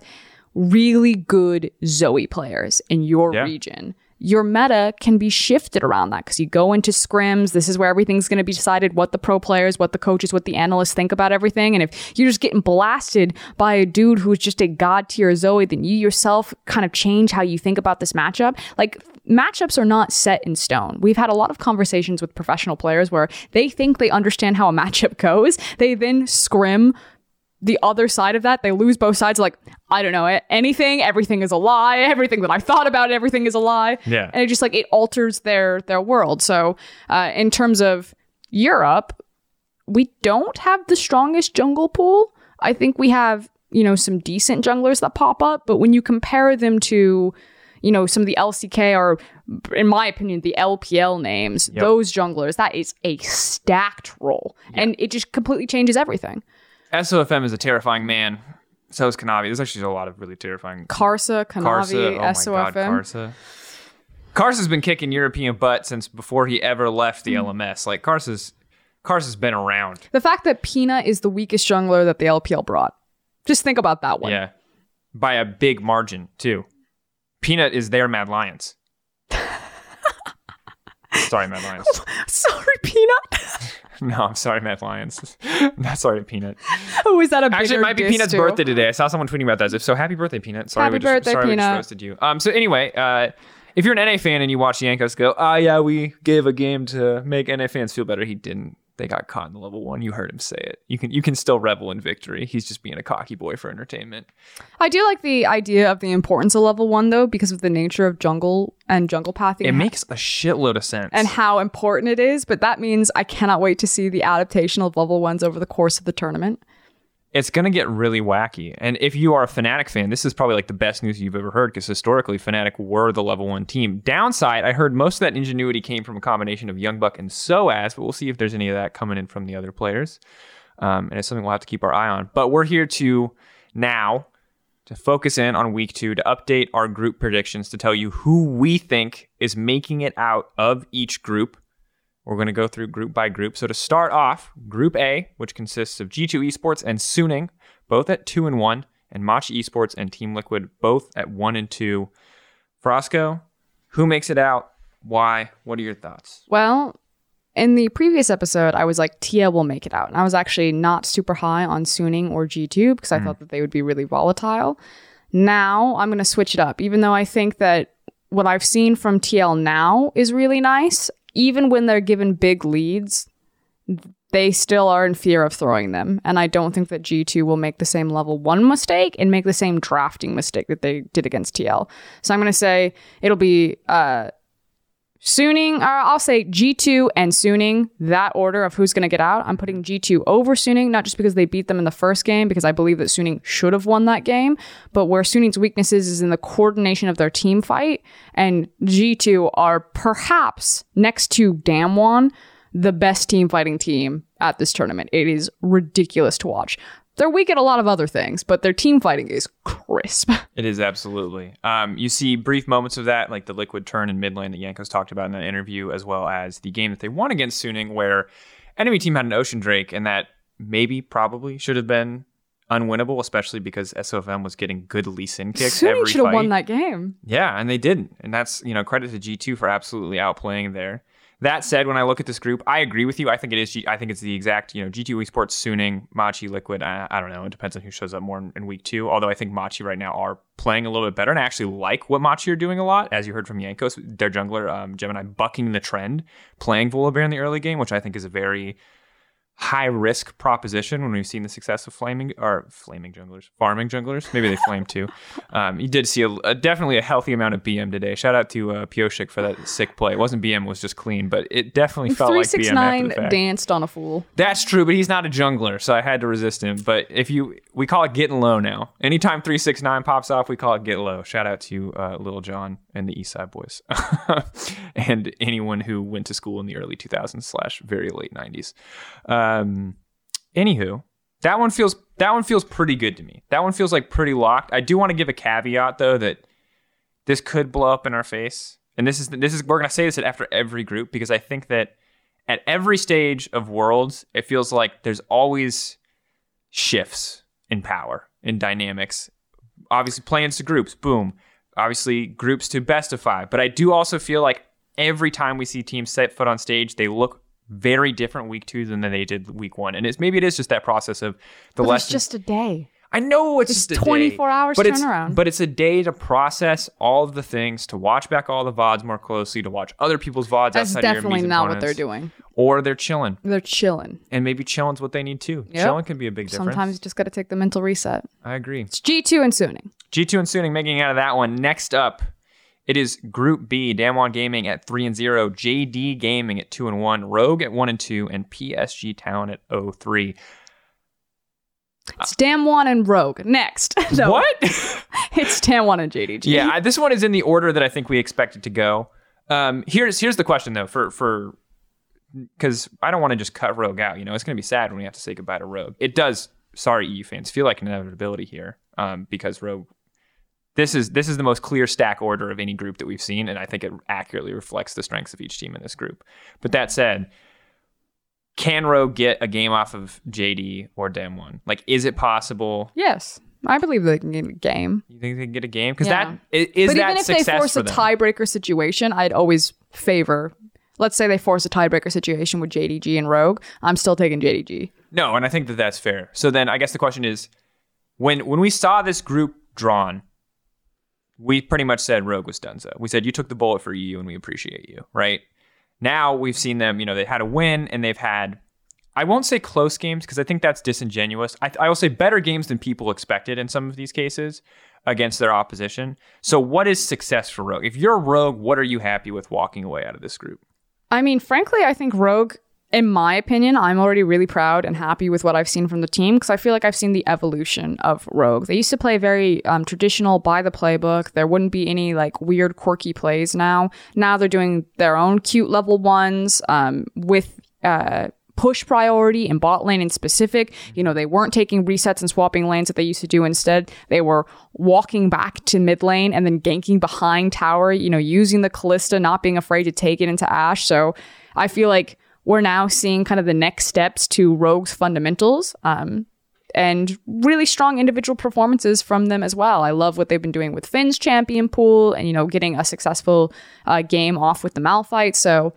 really good Zoe players in your yeah. region, your meta can be shifted around that because you go into scrims. This is where everything's going to be decided what the pro players, what the coaches, what the analysts think about everything. And if you're just getting blasted by a dude who's just a god tier Zoe, then you yourself kind of change how you think about this matchup. Like, matchups are not set in stone. We've had a lot of conversations with professional players where they think they understand how a *laughs* matchup goes. They then scrim the other side of that. They lose both sides. Like I don't know anything. Everything is a lie. *laughs* Everything that I thought about everything is a lie. Yeah. and it just like it alters their their world. So uh, in terms of Europe, we don't have the strongest jungle pool. I think we have, you know, some decent junglers that pop up, but when you compare them to, you know, some of the LCK or, in my opinion, the LPL names, those junglers, that is a stacked role. And it just completely changes everything. SOFM is a terrifying man. So is Kanavi. There's actually a lot of really terrifying. Karsa, Kanavi, Karsa, oh my SOFM. God, Karsa. Karsa's been kicking European butt since before he ever left the Hmm. LMS. Like Karsa's, Karsa's been around. The fact that Peanut is the weakest jungler that the LPL brought. Just think about that one. Yeah, by a big margin too. Peanut is their Mad Lions. Sorry, Mad Lions. *laughs* Sorry, Peanut. *laughs* No, I'm sorry, Mad Lions. *laughs* Not sorry, Peanut. oh, is that a? Actually, it might be Peanut's too? birthday today. I saw someone tweeting about that. If so, happy birthday, Peanut. Sorry, Happy we just, birthday, sorry we just roasted you. Um. So anyway, uh, if you're an NA fan and you watch Jankos go, oh yeah, we gave a game to make NA fans feel better. He didn't. They got caught in the level one. You heard him say it. You can you can still revel in victory. He's just being a cocky boy for entertainment. I do like the idea of the importance of level one though, because of the nature of jungle and jungle pathing. It makes a shitload of sense. and how important it is, but that means I cannot wait to see the adaptation of level ones over the course of the tournament. It's going to get really wacky. And if you are a Fnatic fan, this is probably like the best news you've ever heard because historically, Fnatic were the level one team. Downside, I heard most of that ingenuity came from a combination of Young Buck and Soaz, but we'll see if there's any of that coming in from the other players. Um, and it's something we'll have to keep our eye on. But we're here to now to focus in on week two to update our group predictions to tell you who we think is making it out of each group. We're going to go through group by group. So to start off, Group A, which consists of G2 Esports and Suning, both at two and one, and Machi Esports and Team Liquid, both at one and two. Frosco, who makes it out? Why? What are your thoughts? Well, in the previous episode, I was like, TL will make it out. And I was actually not super high on Suning or G2 because I mm. thought that they would be really volatile. Now I'm going to switch it up, even though I think that what I've seen from TL now is really nice. Even when they're given big leads, they still are in fear of throwing them. And I don't think that G2 will make the same level one mistake and make the same drafting mistake that they did against TL. So I'm going to say it'll be uh, Suning, or I'll say G2 and Suning, that order of who's going to get out. I'm putting G2 over Suning, not just because they beat them in the first game, because I believe that Suning should have won that game, but where Suning's weaknesses is in the coordination of their team fight. And G2 are perhaps next to Damwon, the best team fighting team at this tournament. It is ridiculous to watch. They're weak at a lot of other things, but their team fighting is crisp. *laughs* It is absolutely. Um, you see brief moments of that, like the liquid turn in mid lane that Jankos talked about in that interview, as well as the game that they won against Suning, where enemy team had an Ocean Drake, and that maybe, probably should have been unwinnable, especially because SOFM was getting good Lee Sin kicks Suning every should have won that game. Yeah, and they didn't. And that's, you know, credit to G2 for absolutely outplaying there. That said, when I look at this group, I agree with you. I think it is. I think it's the exact, you know, G2 Esports, Suning, Machi, Liquid. I, I don't know. It depends on who shows up more in, in week two. Although I think Machi right now are playing a little bit better, and I actually like what Machi are doing a lot. As you heard from Jankos, their jungler um, Gemini bucking the trend, playing Volibear in the early game, which I think is a very high risk proposition when we've seen the success of flaming or flaming junglers, farming junglers. Maybe they flame too. *laughs* Um, you did see a, a- definitely a healthy amount of BM today. Shout out to uh, Pyosik for that sick play. It wasn't BM, it was just clean, but it definitely felt Three like six BM nine danced on a fool. That's true, but he's not a jungler, so I had to resist him. But if you, we call it getting low now. Anytime three six nine pops off, we call it get low. Shout out to uh, Lil Jon and the East Side Boyz, *laughs* and anyone who went to school in the early 2000s slash very late 90s. Um, anywho, that one feels that one feels pretty good to me. That one feels like pretty locked. I do want to give a caveat though that this could blow up in our face, and this is this is we're gonna say this after every group because I think that at every stage of worlds, it feels like there's always shifts in power, in dynamics. Obviously, play-ins to groups, boom. Obviously, groups to best of five. But I do also feel like every time we see teams set foot on stage, they look very different week two than they did week one. And it's maybe it is just that process of the But it's just a day. I know it's, It's just a 24 day, hours but it's, turnaround. But it's a day to process all of the things, to watch back all the VODs more closely, to watch other people's VODs That's outside of your definitely not what they're doing. Or they're chilling. They're chilling. And maybe chilling's what they need too. Yep. Chilling can be a big difference. Sometimes you just got to take the mental reset. I agree. It's G2 and Suning. G2 and Suning making out of that one. Next up, it is Group B, Damwon Gaming at 3 and 0, JD Gaming at 2 and 1, Rogue at 1 and 2, and PSG Talon at 0-3. It's Damwon and Rogue. Next. *laughs* No, What? *laughs* It's Damwon and JDG. yeah, I, this one is in the order that I think we expect it to go. Um, here's here's the question though for for because I don't want to just cut Rogue out. You know, it's going to be sad when we have to say goodbye to Rogue. It does. Sorry, EU fans, feel like an inevitability here um, because Rogue. This is this is the most clear stack order of any group that we've seen, and I think it accurately reflects the strengths of each team in this group. But that said, can Rogue get a game off of JD or Damwon? Like, is it possible? Yes. I believe they can get a game. You think they can get a game? Because Yeah. that i- is but that even if they force a tiebreaker situation, I'd always favor. Let's say they force a tiebreaker situation with JDG and Rogue. I'm still taking JDG. No, and I think that that's fair. So then I guess the question is when when we saw this group drawn, we pretty much said Rogue was done so. We said you took the bullet for EU and we appreciate you, right? Now we've seen them, you know, they had a win and they've had I won't say close games because I think that's disingenuous. I, I will say better games than people expected in some of these cases against their opposition. So what is success for Rogue? If you're Rogue, what are you happy with walking away out of this group? I mean, frankly, I think Rogue, in my opinion, I'm already really proud and happy with what I've seen from the team because I feel like I've seen the evolution of Rogue. They used to play very um, traditional by the playbook. There wouldn't be any like weird, quirky plays now. Now they're doing their own cute level ones um, with. Uh, push priority in bot lane in specific. You know, they weren't taking resets and swapping lanes that they used to do. Instead, they were walking back to mid lane and then ganking behind tower, you know, using the Kalista, not being afraid to take it into Ashe. So I feel like we're now seeing kind of the next steps to Rogue's fundamentals. Um, and really strong individual performances from them as well. I love what they've been doing with Finn's champion pool and, you know, getting a successful uh, game off with the Malphite. So,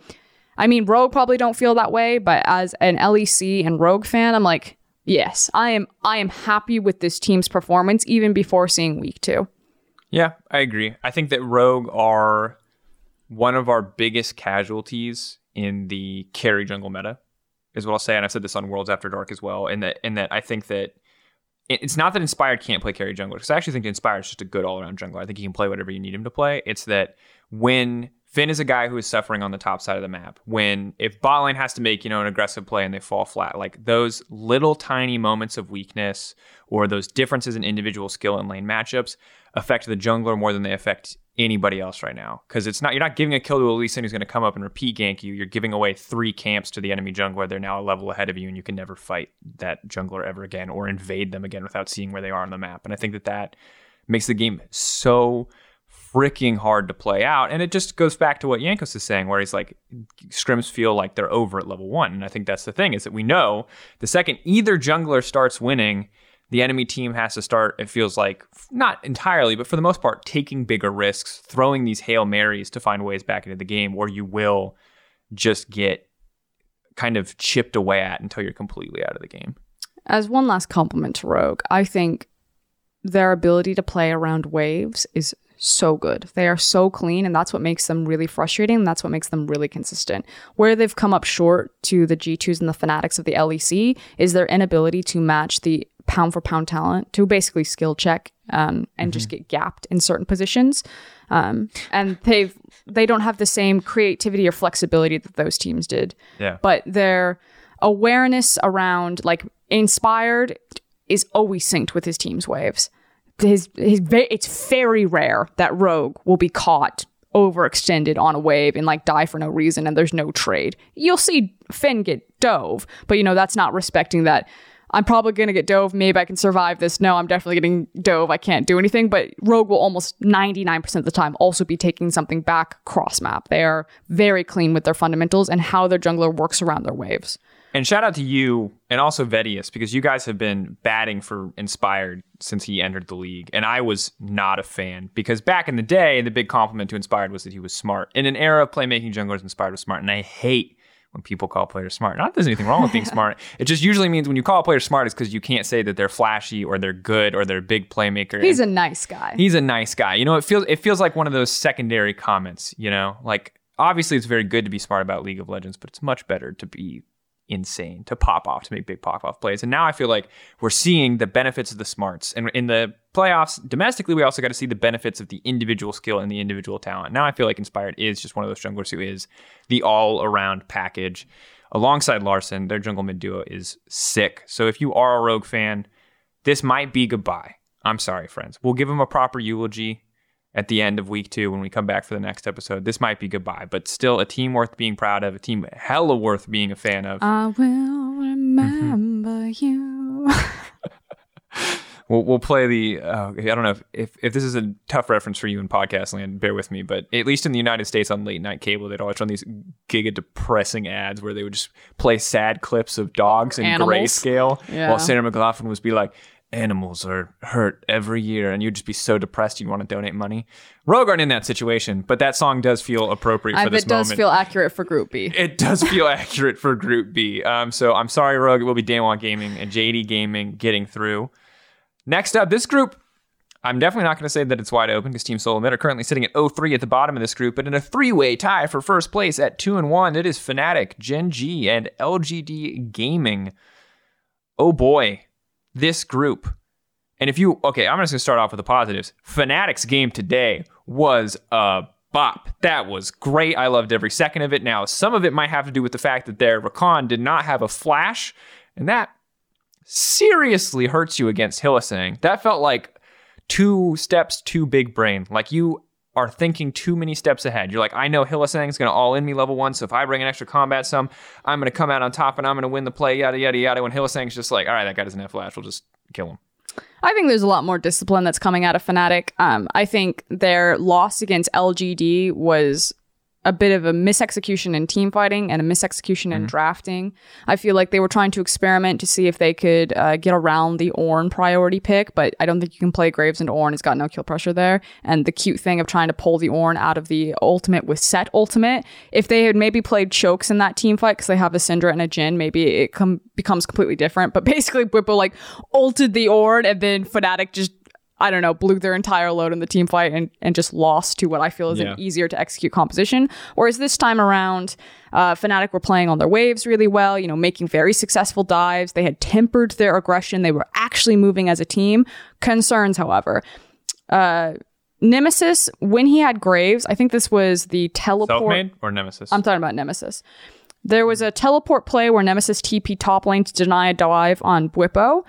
I mean, Rogue probably don't feel that way, but as an LEC and Rogue fan, I'm like, yes, I am. I am happy with this team's performance even before seeing week two. Yeah, I agree. I think that Rogue are one of our biggest casualties in the carry jungle meta, is what I'll say. And I've said this on Worlds After Dark as well. And that, in that I think that it's not that Inspired can't play carry jungle, because I actually think Inspired is just a good all around jungler. I think he can play whatever you need him to play. It's that when Finn is a guy who is suffering on the top side of the map, when if bot lane has to make, you know, an aggressive play and they fall flat, like those little tiny moments of weakness or those differences in individual skill and lane matchups affect the jungler more than they affect anybody else right now. Because it's not you're not giving a kill to a Lee Sin who's going to come up and repeat gank you. You're giving away three camps to the enemy jungler. They're now a level ahead of you, and you can never fight that jungler ever again or invade them again without seeing where they are on the map. And I think that that makes the game so freaking hard to play out. And it just goes back to what Jankos is saying, where he's like, scrims feel like they're over at level one. And I think that's the thing is that we know the second either jungler starts winning, the enemy team has to start, it feels like, not entirely, but for the most part, taking bigger risks, throwing these Hail Marys to find ways back into the game, or you will just get kind of chipped away at until you're completely out of the game. As one last compliment to Rogue, I think their ability to play around waves is so good. They are so clean, and that's what makes them really frustrating. And that's what makes them really consistent. Where they've come up short to the G2s and the Fnatics of the LEC is their inability to match the pound for pound talent to basically skill check um, and just get gapped in certain positions. Um, and they've they don't have the same creativity or flexibility that those teams did Yeah. but their awareness around like inspired is always synced with his team's waves. His his it's very rare that Rogue will be caught overextended on a wave and like die for no reason and there's no trade. You'll see Finn get dove, but you know that's not respecting that. I'm probably gonna get dove. Maybe I can survive this. No, I'm definitely getting dove. I can't do anything. But Rogue will almost 99% of the time also be taking something back cross map. They are very clean with their fundamentals and how their jungler works around their waves. And shout out to you and also Vedius because you guys have been batting for Inspired since he entered the league. And I was not a fan because back in the day, the big compliment to Inspired was that he was smart. In an era of playmaking junglers, Inspired was smart. And I hate when people call players smart. Not that there's anything wrong with being *laughs* smart. It just usually means when you call a player smart, it's because you can't say that they're flashy or they're good or they're a big playmaker. He's And a nice guy. he's a nice guy. You know, it feels it feels like one of those secondary comments. You know, like obviously it's very good to be smart about League of Legends, but it's much better to be insane to pop off to make big pop off plays. And now I feel like we're seeing the benefits of the smarts. And in the playoffs domestically, we also got to see the benefits of the individual skill and the individual talent. Now I feel like Inspired is just one of those junglers who is the all around package. Alongside Larssen, their jungle mid duo is sick. So if you are a Rogue fan, this might be goodbye. I'm sorry, friends. We'll give them a proper eulogy at the end of week two when we come back for the next episode. This might be goodbye, but still a team worth being proud of, a team hella worth being a fan of. I will remember you. *laughs* We'll, we'll play the. Uh, I don't know if, if, if this is a tough reference for you in podcast land. Bear with me, but at least in the United States on late night cable, they'd always run these giga depressing ads where they would just play sad clips of dogs in Animals. grayscale, Yeah. while Sarah McLachlan was be like, "Animals are hurt every year," and you'd just be so depressed you'd want to donate money. Rogue aren't in that situation, but that song does feel appropriate for bet this it does moment. feel accurate for Group B. it does feel *laughs* accurate for Group B. Um, so I'm sorry, Rogue. It will be Damwon Gaming and JD Gaming getting through. Next up, this group. I'm definitely not going to say that it's wide open because Team Solo Mid are currently sitting at 0-3 at the bottom of this group, but in a three-way tie for first place at two and one, it is Fnatic, Gen G, and LGD Gaming. Oh boy, this group. And if you okay, I'm just gonna start off with the positives. Fnatic's game today was a bop. That was great. I loved every second of it. Now, some of it might have to do with the fact that their Rakan did not have a flash, and that seriously hurts you against Hylissang. That felt like two steps too big brain. Like you are thinking too many steps ahead. You're like, I know Hylissang's going to all in me level one, so if I bring an extra combat sum, I'm going to come out on top and I'm going to win the play, yada, yada, yada. When Hylissang's just like, all right, that guy doesn't have flash, we'll just kill him. I think there's a lot more discipline that's coming out of Fnatic. Um, I think their loss against LGD was a bit of a misexecution in team fighting and a misexecution in drafting. I feel like they were trying to experiment to see if they could uh, get around the Ornn priority pick, but I don't think you can play Graves into Ornn. It's got no kill pressure there. And the cute thing of trying to pull the Ornn out of the ultimate with Sett ultimate, if they had maybe played chokes in that team fight because they have a Syndra and a Jhin, maybe it com- becomes completely different. But basically, Bwipo like ulted the Ornn and then Fnatic just I don't know, blew their entire load in the team fight and, and just lost to what I feel is Yeah. an easier to execute composition. Whereas this time around, uh, Fnatic were playing on their waves really well, you know, making very successful dives. They had tempered their aggression. They were actually moving as a team. Concerns, however. Uh, Nemesis, when he had Graves, I think this was the teleport. Self-made or Nemesis? I'm talking about Nemesis. There was a teleport play where Nemesis TP top lane to deny a dive on Bwipo.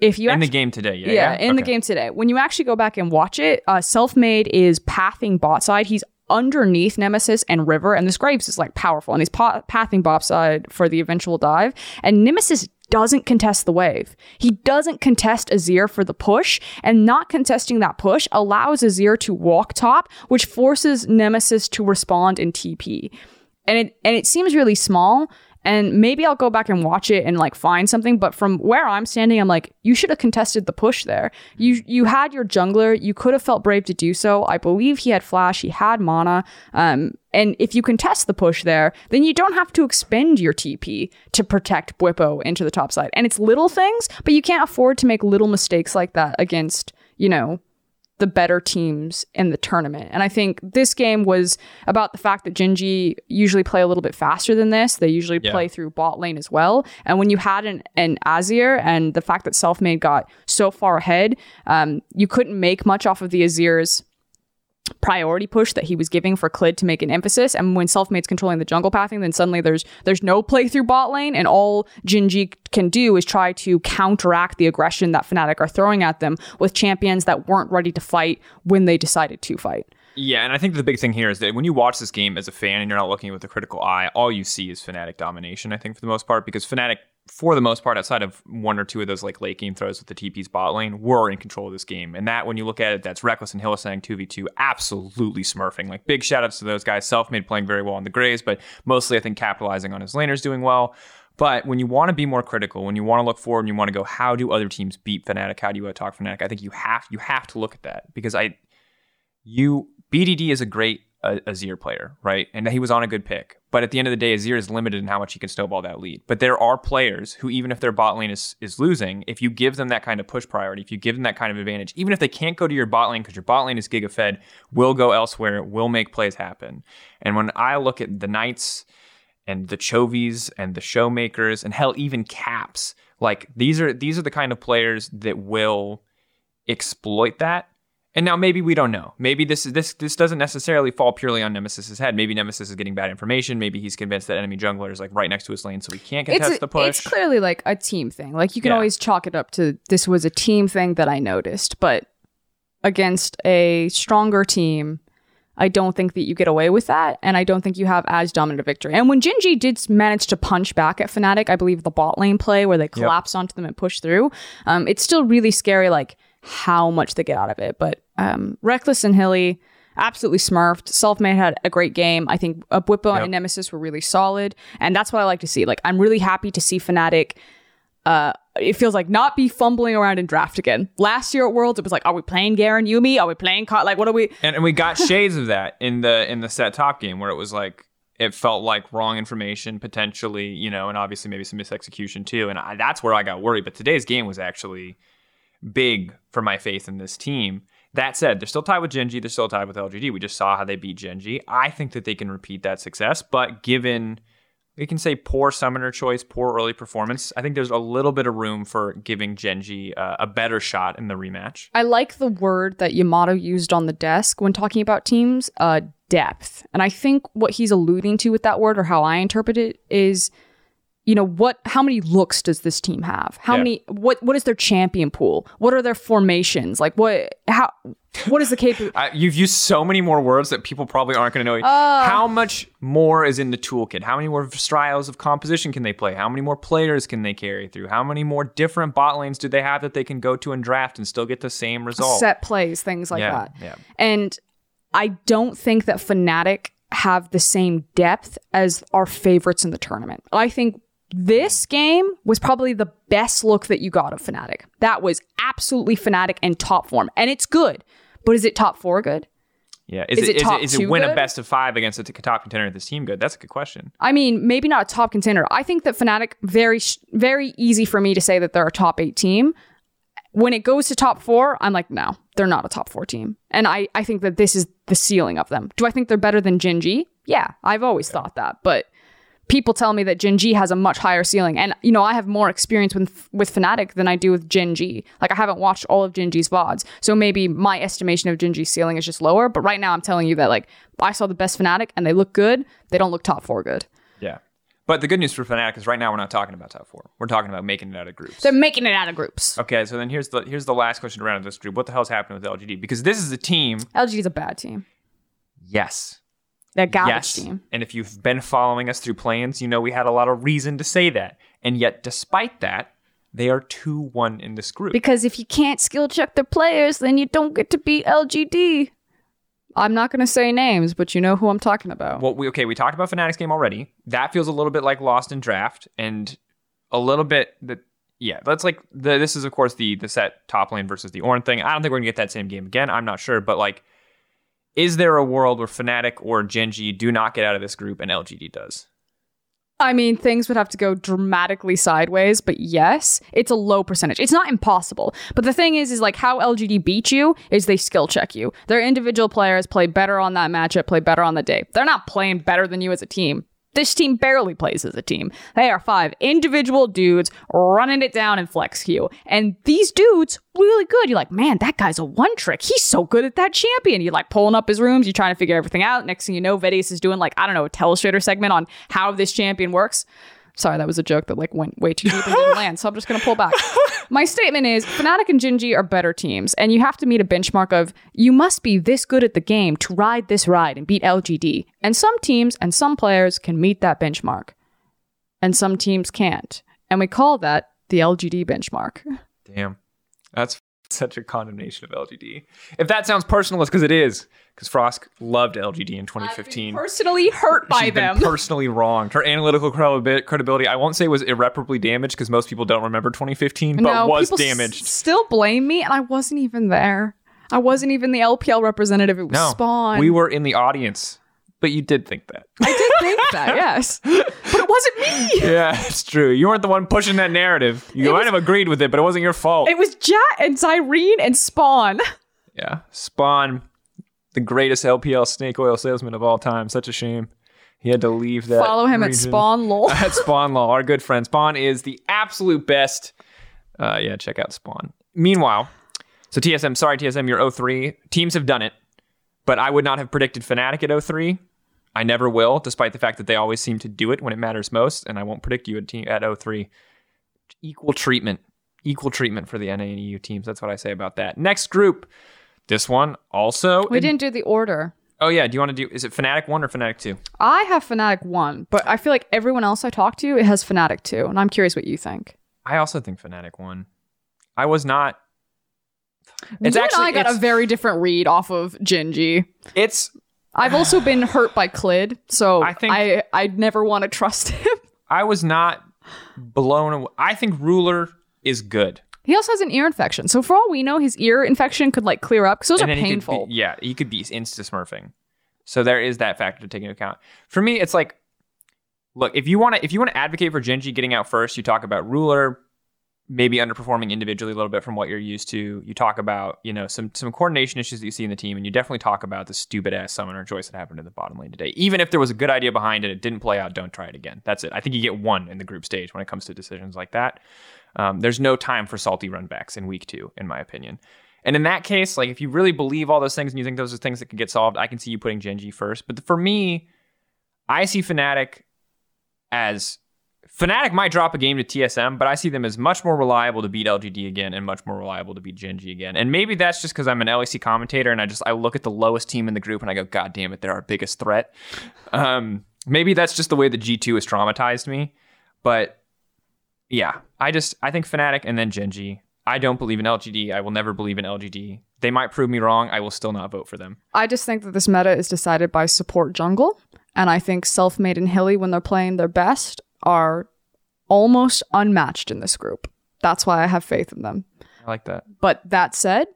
If you in actually, the game today, yeah. yeah, in the game today. When you actually go back and watch it, uh, Self-Made is pathing bot side. He's underneath Nemesis and River, and this Graves is like powerful, and he's pa- pathing bot side for the eventual dive. And Nemesis doesn't contest the wave. He doesn't contest Azir for the push, and not contesting that push allows Azir to walk top, which forces Nemesis to respond in TP. And it and it seems really small. And maybe I'll go back and watch it and like find something. But from where I'm standing, I'm like, you should have contested the push there. You you had your jungler. You could have felt brave to do so. I believe he had flash. He had mana. Um, and if you contest the push there, then you don't have to expend your TP to protect Bwipo into the top side. And it's little things, but you can't afford to make little mistakes like that against you know the better teams in the tournament. And I think this game was about the fact that Gen.G usually play a little bit faster than this. They usually Yeah. play through bot lane as well. And when you had an, an Azir and the fact that Selfmade got so far ahead, um, you couldn't make much off of the Azir's priority push that he was giving for Clid to make an emphasis. And when Selfmade's controlling the jungle pathing, then suddenly there's there's no playthrough bot lane, and all Gen.G can do is try to counteract the aggression that Fnatic are throwing at them with champions that weren't ready to fight when they decided to fight. Yeah, and I think the big thing here is that when you watch this game as a fan and you're not looking with a critical eye, all you see is Fnatic domination, I think, for the most part, because Fnatic, for the most part, outside of one or two of those like late game throws with the TP's bot lane, were in control of this game. And that, when you look at it, that's Rekkles and Hylissang 2v2, absolutely smurfing. Like, big shout outs to those guys. Self made playing very well on the Graves, but mostly, I think, capitalizing on his laners doing well. But when you want to be more critical, when you want to look forward and you want to go, how do other teams beat Fnatic? How do you attack Fnatic? I think you have you have to look at that because I you BDD is a great a Azir player, right? And he was on a good pick. But at the end of the day, Azir is limited in how much he can snowball that lead. But there are players who, even if their bot lane is, is losing, if you give them that kind of push priority, if you give them that kind of advantage, even if they can't go to your bot lane because your bot lane is giga fed, will go elsewhere, will make plays happen. And when I look at the Knights and the Chovies and the Showmakers and hell, even Caps, like these are these are the kind of players that will exploit that and now maybe we don't know. Maybe this this this doesn't necessarily fall purely on Nemesis's head. Maybe Nemesis is getting bad information. Maybe he's convinced that enemy jungler is like right next to his lane, so he can't contest it's, the push. It's clearly like a team thing. Like you can Yeah. always chalk it up to this was a team thing that I noticed, but against a stronger team, I don't think that you get away with that, and I don't think you have as dominant a victory. And when Gen.G did manage to punch back at Fnatic, I believe the bot lane play where they collapse onto them and push through, um, it's still really scary, like how much they get out of it. But um, Rekkles and Hilly, absolutely smurfed. Selfmade had a great game. I think uh, Bwipo Yep. and Nemesis were really solid, and that's what I like to see. Like I'm really happy to see Fnatic uh it feels like not be fumbling around in draft again. Last year at Worlds, it was like, are we playing Garen Yumi? Are we playing Ka- like what are we? and, and we got shades of that in the in the Sett top game where it was like it felt like wrong information potentially, you know, and obviously maybe some misexecution too. And I, that's where I got worried. But today's game was actually big for my faith in this team. That said, they're still tied with Gen.G. They're still tied with LGD. We just saw how they beat Gen.G. I think that they can repeat that success, but given we can say poor summoner choice, poor early performance, I think there's a little bit of room for giving Gen.G uh, a better shot in the rematch. I like the word that Yamato used on the desk when talking about teams, uh, depth. And I think what he's alluding to with that word, or how I interpret it, is you know what how many looks does this team have how Yeah. many what what is their champion pool what are their formations like what how what is the capability *laughs* I, you've used so many more words that people probably aren't going to know. Uh. How much more is in the toolkit? How many more styles of composition can they play? How many more players can they carry through? How many more different bot lanes do they have that they can go to and draft and still get the same result? set plays things like Yeah, that yeah. and i don't think that Fnatic have the same depth as our favorites in the tournament i think this game was probably the best look that you got of Fnatic. That was absolutely Fnatic and top form. And it's good. But is it top four good? Yeah, is, Is it, it is top it, is it win a best of five against a top contender at this team good? That's a good question. I mean, maybe not a top contender. I think that Fnatic very very easy for me to say that they're a top 8 team. When it goes to top 4, I'm like, no, they're not a top 4 team. And I I think that this is the ceiling of them. Do I think they're better than Gen.G? Yeah, I've always thought that, but people tell me that Gen.G has a much higher ceiling. And you know, I have more experience with with Fnatic than I do with Gen.G. Like I haven't watched all of Gen.G's VODs. So maybe my estimation of Gen.G's ceiling is just lower, but right now I'm telling you that like I saw the best Fnatic and they look good. They don't look top 4 good. Yeah. But the good news for Fnatic is right now we're not talking about top four. We're talking about making it out of groups. They're making it out of groups. Okay, so then here's the here's the last question around this group. What the hell's happening with LGD? Because this is a team. LG is a bad team. Yes, They're garbage yes. team. And if you've been following us through play-ins, you know we had a lot of reason to say that. And yet, despite that, they are 2 1 in this group. Because if you can't skill check their players, then you don't get to beat LGD. I'm not going to say names, but you know who I'm talking about. well, we, okay, we talked about Fnatic's game already. That feels a little bit like Lost in Draft and a little bit that. Yeah, that's like the. This is of course the the Sett top lane versus the Ornn thing. I don't think we're gonna get that same game again. I'm not sure, but like, is there a world where Fnatic or Gen.G do not get out of this group and LGD does? I mean, things would have to go dramatically sideways, but yes, it's a low percentage. It's not impossible. But the thing is, is like how LGD beat you is they skill check you. Their individual players play better on that matchup, play better on the day. They're not playing better than you as a team. This team barely plays as a team. They are five individual dudes running it down in flex queue. And these dudes, really good. You're like, man, that guy's a one trick. He's so good at that champion. You're like pulling up his rooms, you're trying to figure everything out. Next thing you know, Vedius is doing like, I don't know, a telestrator segment on how this champion works. Sorry, that was a joke that like went way too deep and didn't *laughs* land. So I'm just gonna pull back. My statement is Fnatic and Gen.G are better teams, and you have to meet a benchmark of you must be this good at the game to ride this ride and beat LGD. And some teams and some players can meet that benchmark. And some teams can't. And we call that the LGD benchmark. Damn. That's *laughs* such a condemnation of LGD. If that sounds personal, it's because it is. Because Frosk loved LGD in 2015. Personally hurt by She's them. personally wronged. Her analytical credibility, I won't say was irreparably damaged because most people don't remember 2015, but no, was people s- damaged. still blame me, and I wasn't even there. I wasn't even the LPL representative. It was No, Spawn. we were in the audience, but you did think that. I did think that, *laughs* yes. But it wasn't me. yeah, it's true. You weren't the one pushing that narrative. You might have agreed with it, but it wasn't your fault. It was Jatt and Cyrene and Spawn. *laughs* yeah, Spawn, the greatest LPL snake oil salesman of all time. Such a shame. He had to leave that. Follow him at region. Spawn lol. *laughs* at Spawn Law, our good friend. Spawn is the absolute best. Uh, yeah, check out Spawn. Meanwhile, so TSM, sorry, TSM, you're 03. Teams have done it, but I would not have predicted Fnatic at 03. I never will, despite the fact that they always seem to do it when it matters most, and I won't predict you at, at 03. Equal treatment. Equal treatment for the NA and EU teams. That's what I say about that. Next group. This one also. We didn't do the order. Oh, yeah. Do you want to do. Is it Fnatic 1 or Fnatic 2? I have Fnatic 1, but I feel like everyone else I talked to it has Fnatic 2, and I'm curious what you think. I also think Fnatic 1. I was not. It's you actually and I got a very different read off of Gen.G. it's I've also *sighs* been hurt by Clid, so I think- I I'd never want to trust *laughs* him. I was not blown away. I think Ruler is good. He also has an ear infection, so for all we know, his ear infection could like clear up because those And are then he could painful. be- yeah, he could be insta smurfing. So there is that factor to take into account. For me, it's like, look, if you want to, if you want to advocate for Gen.G getting out first, you talk about Ruler maybe underperforming individually a little bit from what you're used to. You talk about, you know, some some coordination issues that you see in the team, and you definitely talk about the stupid ass summoner choice that happened in the bottom lane today. Even if there was a good idea behind it, it didn't play out. Don't try it again. That's it. I think you get one in the group stage when it comes to decisions like that. Um, there's no time for salty runbacks in week two, in my opinion. And in that case, like if you really believe all those things and you think those are things that can get solved, I can see you putting Gen.G first. But for me, I see Fnatic as Fnatic might drop a game to TSM, but I see them as much more reliable to beat LGD again and much more reliable to beat Gen.G again. And maybe that's just because I'm an LEC commentator and I just I look at the lowest team in the group and I go, God damn it, they're our biggest threat. Um, maybe that's just the way the G2 has traumatized me. But yeah, I just I think Fnatic and then Gen.G. I don't believe in LGD. I will never believe in LGD. They might prove me wrong. I will still not vote for them. I just think that this meta is decided by support jungle, and I think Selfmade and Hilly, when they're playing their best, are almost unmatched in this group. That's why I have faith in them. I like that. But that said,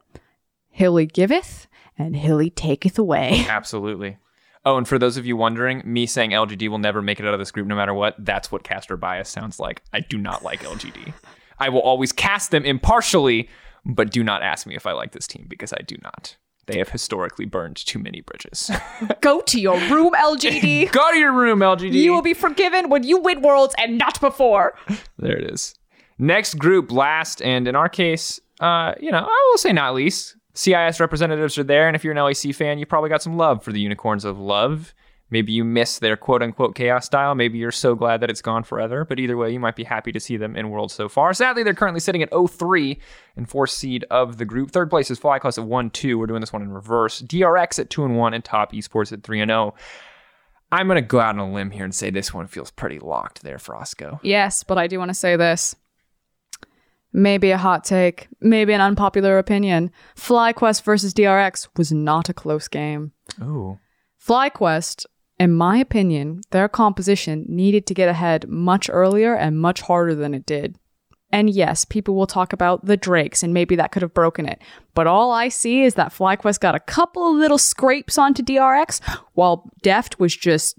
Hilly giveth and Hilly taketh away. *laughs* Absolutely. Oh, and for those of you wondering, me saying LGD will never make it out of this group no matter what, that's what caster bias sounds like. I do not like LGD. I will always cast them impartially, but do not ask me if I like this team because I do not. They have historically burned too many bridges. *laughs* Go to your room, LGD. *laughs* Go to your room, LGD. you will be forgiven when you win worlds and not before. There it is. Next group, last, and in our case, uh, you know, I will say not least. CIS representatives are there, and if you're an LEC fan, you probably got some love for the Unicorns of Love. Maybe you miss their quote unquote chaos style. Maybe you're so glad that it's gone forever. But either way, you might be happy to see them in World so far. Sadly, they're currently sitting at 03 and fourth seed of the group. Third place is Fly FlyQuest at 1 2. We're doing this one in reverse. DRX at 2 and 1, and Top Esports at 3 and 0. I'm going to go out on a limb here and say this one feels pretty locked there, Frosco. Yes, but I do want to say this. Maybe a hot take, maybe an unpopular opinion. FlyQuest versus DRX was not a close game. Ooh. FlyQuest, in my opinion, their composition needed to get ahead much earlier and much harder than it did. And yes, people will talk about the Drakes and maybe that could have broken it. But all I see is that FlyQuest got a couple of little scrapes onto DRX while Deft was just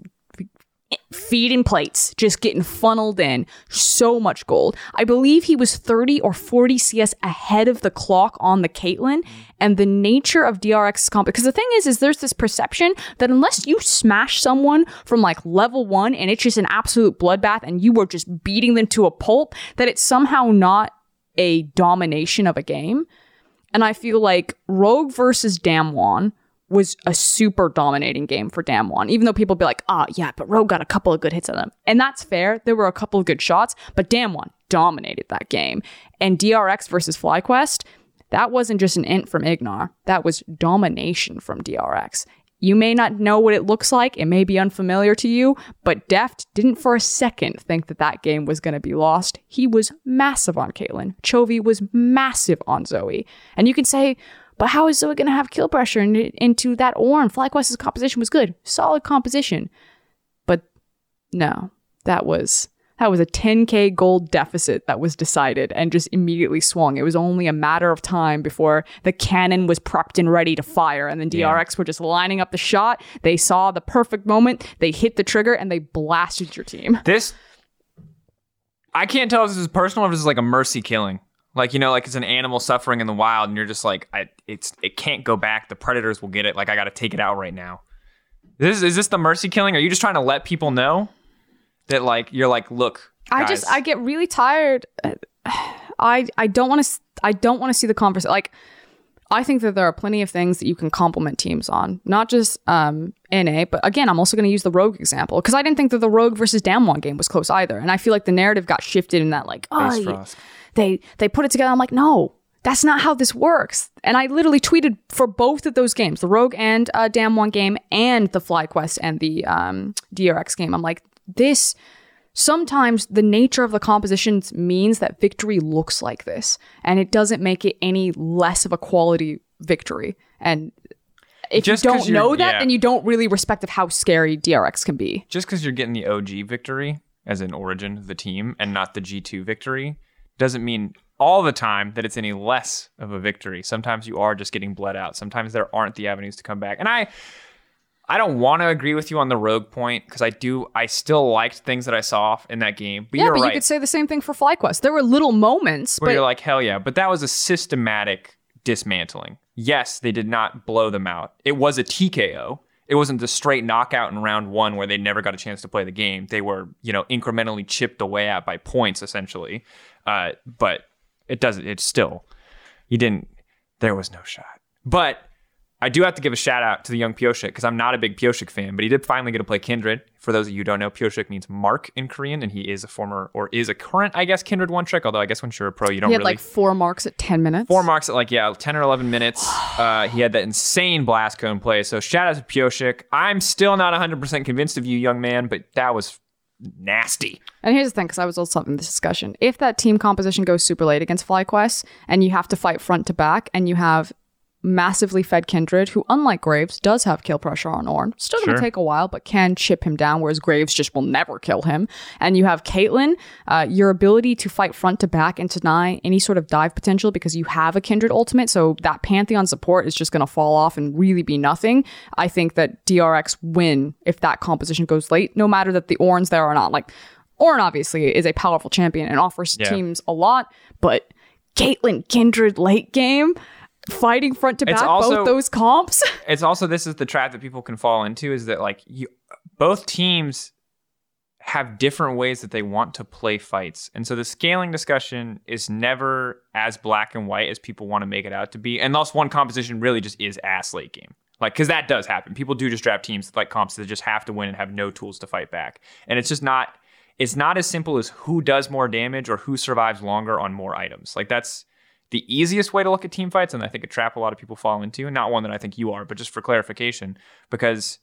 feeding plates, just getting funneled in. So much gold. I believe he was 30 or 40 CS ahead of the clock on the Caitlyn. And the nature of DRX's comp, because the thing is, is there's this perception that unless you smash someone from like level one and it's just an absolute bloodbath and you were just beating them to a pulp, that it's somehow not a domination of a game. And I feel like Rogue versus Damwon was a super dominating game for Damwon, even though people be like, ah, yeah, but Rogue got a couple of good hits on them. And that's fair. There were a couple of good shots, but Damwon dominated that game. And DRX versus FlyQuest, that wasn't just an int from Ignar. That was domination from DRX. You may not know what it looks like. It may be unfamiliar to you, but Deft didn't for a second think that that game was going to be lost. He was massive on Caitlyn. Chovy was massive on Zoe. And you can say, but how is Zoe going to have kill pressure in, into that Ornn? FlyQuest's composition was good. Solid composition. But no, that was That was a 10k gold deficit that was decided and just immediately swung. It was only a matter of time before the cannon was prepped and ready to fire, and then DRX were just lining up the shot. They saw the perfect moment, they hit the trigger, and they blasted your team. This, I can't tell if this is personal or if this is like a mercy killing. Like you know, like it's an animal suffering in the wild, and you're just like, I, it's it can't go back. The predators will get it. Like I got to take it out right now. This is this the mercy killing? Are you just trying to let people know that like you're like, look, I just I get really tired. *sighs* I I don't want to I don't want to see the conversation. Like I think that there are plenty of things that you can compliment teams on, not just um, NA, but again, I'm also going to use the Rogue example because I didn't think that the Rogue versus Damwon game was close either, and I feel like the narrative got shifted in that like oh Face you- Frost. They they put it together. I'm like no. That's not how this works. And I literally tweeted for both of those games, the Rogue and uh, One game, and the FlyQuest and the um, DRX game. I'm like, this sometimes the nature of the compositions means that victory looks like this and it doesn't make it any less of a quality victory and if Just you don't know that yeah. then you don't really respect of how scary drx can be just because you're getting the OG victory as an origin the team and not the G2 victory doesn't mean all the time that it's any less of a victory. Sometimes you are just getting bled out. Sometimes there aren't the avenues to come back. And I I don't want to agree with you on the rogue point because I do I still liked things that I saw in that game. But yeah but right. you could say the same thing for flyquest there were little moments where but you're like, hell yeah. But that was a systematic dismantling. Yes, they did not blow them out. It was a TKO. It wasn't the straight knockout in round one where they never got a chance to play the game. They were, you know, incrementally chipped away at by points, essentially. Uh, but it doesn't, it's still, you didn't, there was no shot. But I do have to give a shout out to the young Pyosik because I'm not a big Pyosik fan, but he did finally get to play Kindred. For those of you who don't know, Pyosik means mark in Korean, and he is a former or is a current, I guess, Kindred one trick. Although I guess once you're a pro, you don't really. he had really like four marks at 10 minutes four marks at like yeah 10 or 11 minutes *sighs* uh, he had that insane blast cone play so shout out to Pyosik i'm still not 100% convinced of you young man but that was nasty And here's the thing, because I was also in this discussion. If that team composition goes super late against FlyQuest and you have to fight front to back and you have massively fed Kindred, who, unlike Graves, does have kill pressure on Ornn, still going to Sure. take a while, but can chip him down, whereas Graves just will never kill him. And you have Caitlyn, uh, your ability to fight front to back and deny any sort of dive potential because you have a Kindred ultimate, so that Pantheon support is just going to fall off and really be nothing. I think that DRX win if that composition goes late, no matter that the Ornn's there or not. Like, Ornn obviously is a powerful champion and offers Yeah. teams a lot, but Caitlyn Kindred late game, fighting front to It's back also- both those comps. *laughs* it's also this is the trap that people can fall into is that like you both teams have different ways that they want to play fights. And so the scaling discussion is never as black and white as people want to make it out to be. And thus one composition really just is ass late game. Like because that does happen. People do just draft teams like comps that just have to win and have no tools to fight back. And it's just not it's not as simple as who does more damage or who survives longer on more items. Like that's the easiest way to look at team fights, and I think a trap a lot of people fall into, not one that I think you are, but just for clarification, because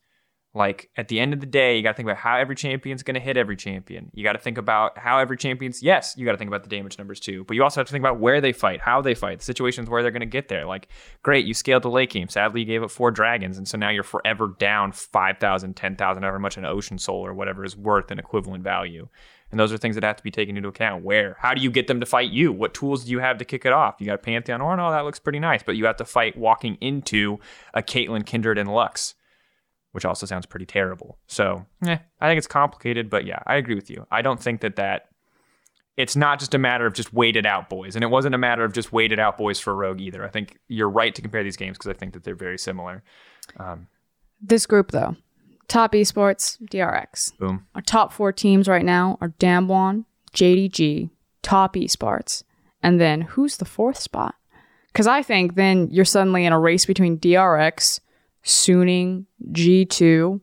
like at the end of the day, you got to think about how every champion's going to hit every champion. You got to think about how every champion's yes, you got to think about the damage numbers too, but you also have to think about where they fight, how they fight, the situations where they're going to get there. Like, great, you scaled the late game. Sadly, you gave up four dragons, and so now you're forever down 5,000, 10,000, however much an ocean soul or whatever is worth an equivalent value. And those are things that have to be taken into account. Where? How do you get them to fight you? What tools do you have to kick it off? You got a Pantheon or no, that looks pretty nice, but you have to fight walking into a Caitlyn, Kindred, and Lux, which also sounds pretty terrible. So, eh, I think it's complicated, but yeah, I agree with you. I don't think that that it's not just a matter of just waited out boys, and it wasn't a matter of just waited out boys for Rogue either. I think you're right to compare these games because I think that they're very similar. this group, though, top esports, DRX. Boom. Our top four teams right now are Damwon, JDG, top esports, and then who's the fourth spot? Because I think then you're suddenly in a race between DRX, Suning, G2.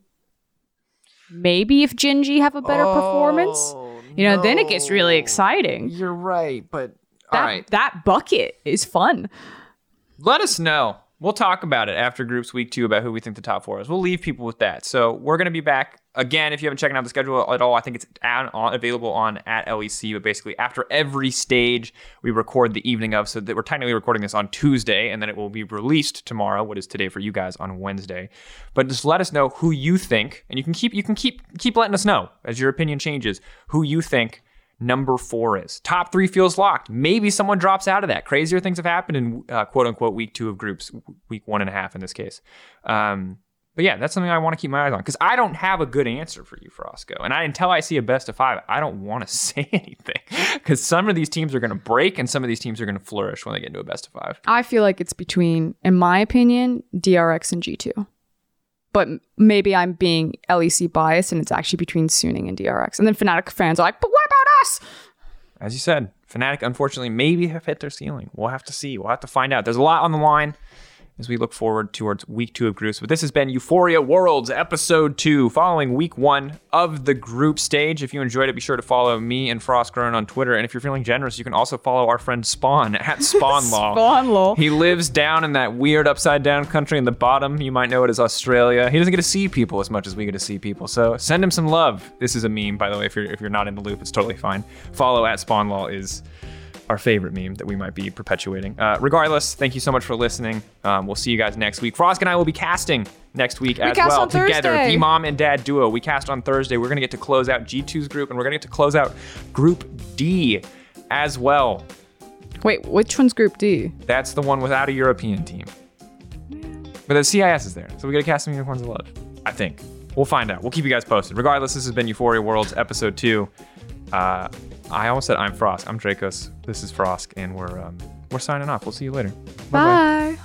Maybe if Gen.G have a better performance, oh, you know, then it gets really exciting. You're right, but That, that bucket is fun. let us know. We'll talk about it after groups week two about who we think the top four is. We'll leave people with that. So we're going to be back Again, if you haven't checked out the schedule at all, I think it's at, on, available on at LEC. But basically, after every stage, we record the evening of, so that we're technically recording this on Tuesday, and then it will be released tomorrow. What is today for you guys on Wednesday? But just let us know who you think, and you can keep you can keep keep letting us know as your opinion changes who you think number four is. Top three feels locked. Maybe someone drops out of that. Crazier things have happened in uh, quote unquote week two of groups, week one and a half in this case. Um, but yeah, that's something I want to keep my eyes on because I don't have a good answer for you, Frosco. And I, until I see a best of five, I don't want to *laughs* say anything because some of these teams are going to break and some of these teams are going to flourish when they get into a best of five. I feel like it's between, in my opinion, DRX and G2. But maybe I'm being LEC biased and it's actually between Suning and DRX. And then Fnatic fans are like, but what As you said, Fnatic unfortunately maybe have hit their ceiling. We'll have to see. We'll have to find out. There's a lot on the line as we look forward towards week two of groups. But this has been Euphoria Worlds episode two, following week one of the group stage. If you enjoyed it, be sure to follow me and Frostgrown on Twitter. And if you're feeling generous, you can also follow our friend Spawn at *laughs* Spawn Law. Spawn Law. He lives down in that weird upside down country in the bottom. You might know it as Australia. He doesn't get to see people as much as we get to see people. So send him some love. This is a meme, by the way. If you're if you're not in the loop, it's totally fine. Follow at Spawn Law is our favorite meme that we might be perpetuating. Uh, regardless, thank you so much for listening. Um, we'll see you guys next week. Frosk and I will be casting next week as cast well together. Thursday. The mom and dad duo. We cast on Thursday. We're gonna get to close out G2's group, and we're gonna get to close out Group D as well. Wait, which one's Group D? That's the one without a European team. But the CIS is there, so we gotta cast some unicorns of love. I think. We'll find out. We'll keep you guys posted. Regardless, this has been Euphoria Worlds episode two. Uh, I almost said I'm Frosk. I'm Drakos. This is Frosk, and we're um, we're signing off. We'll see you later. Bye.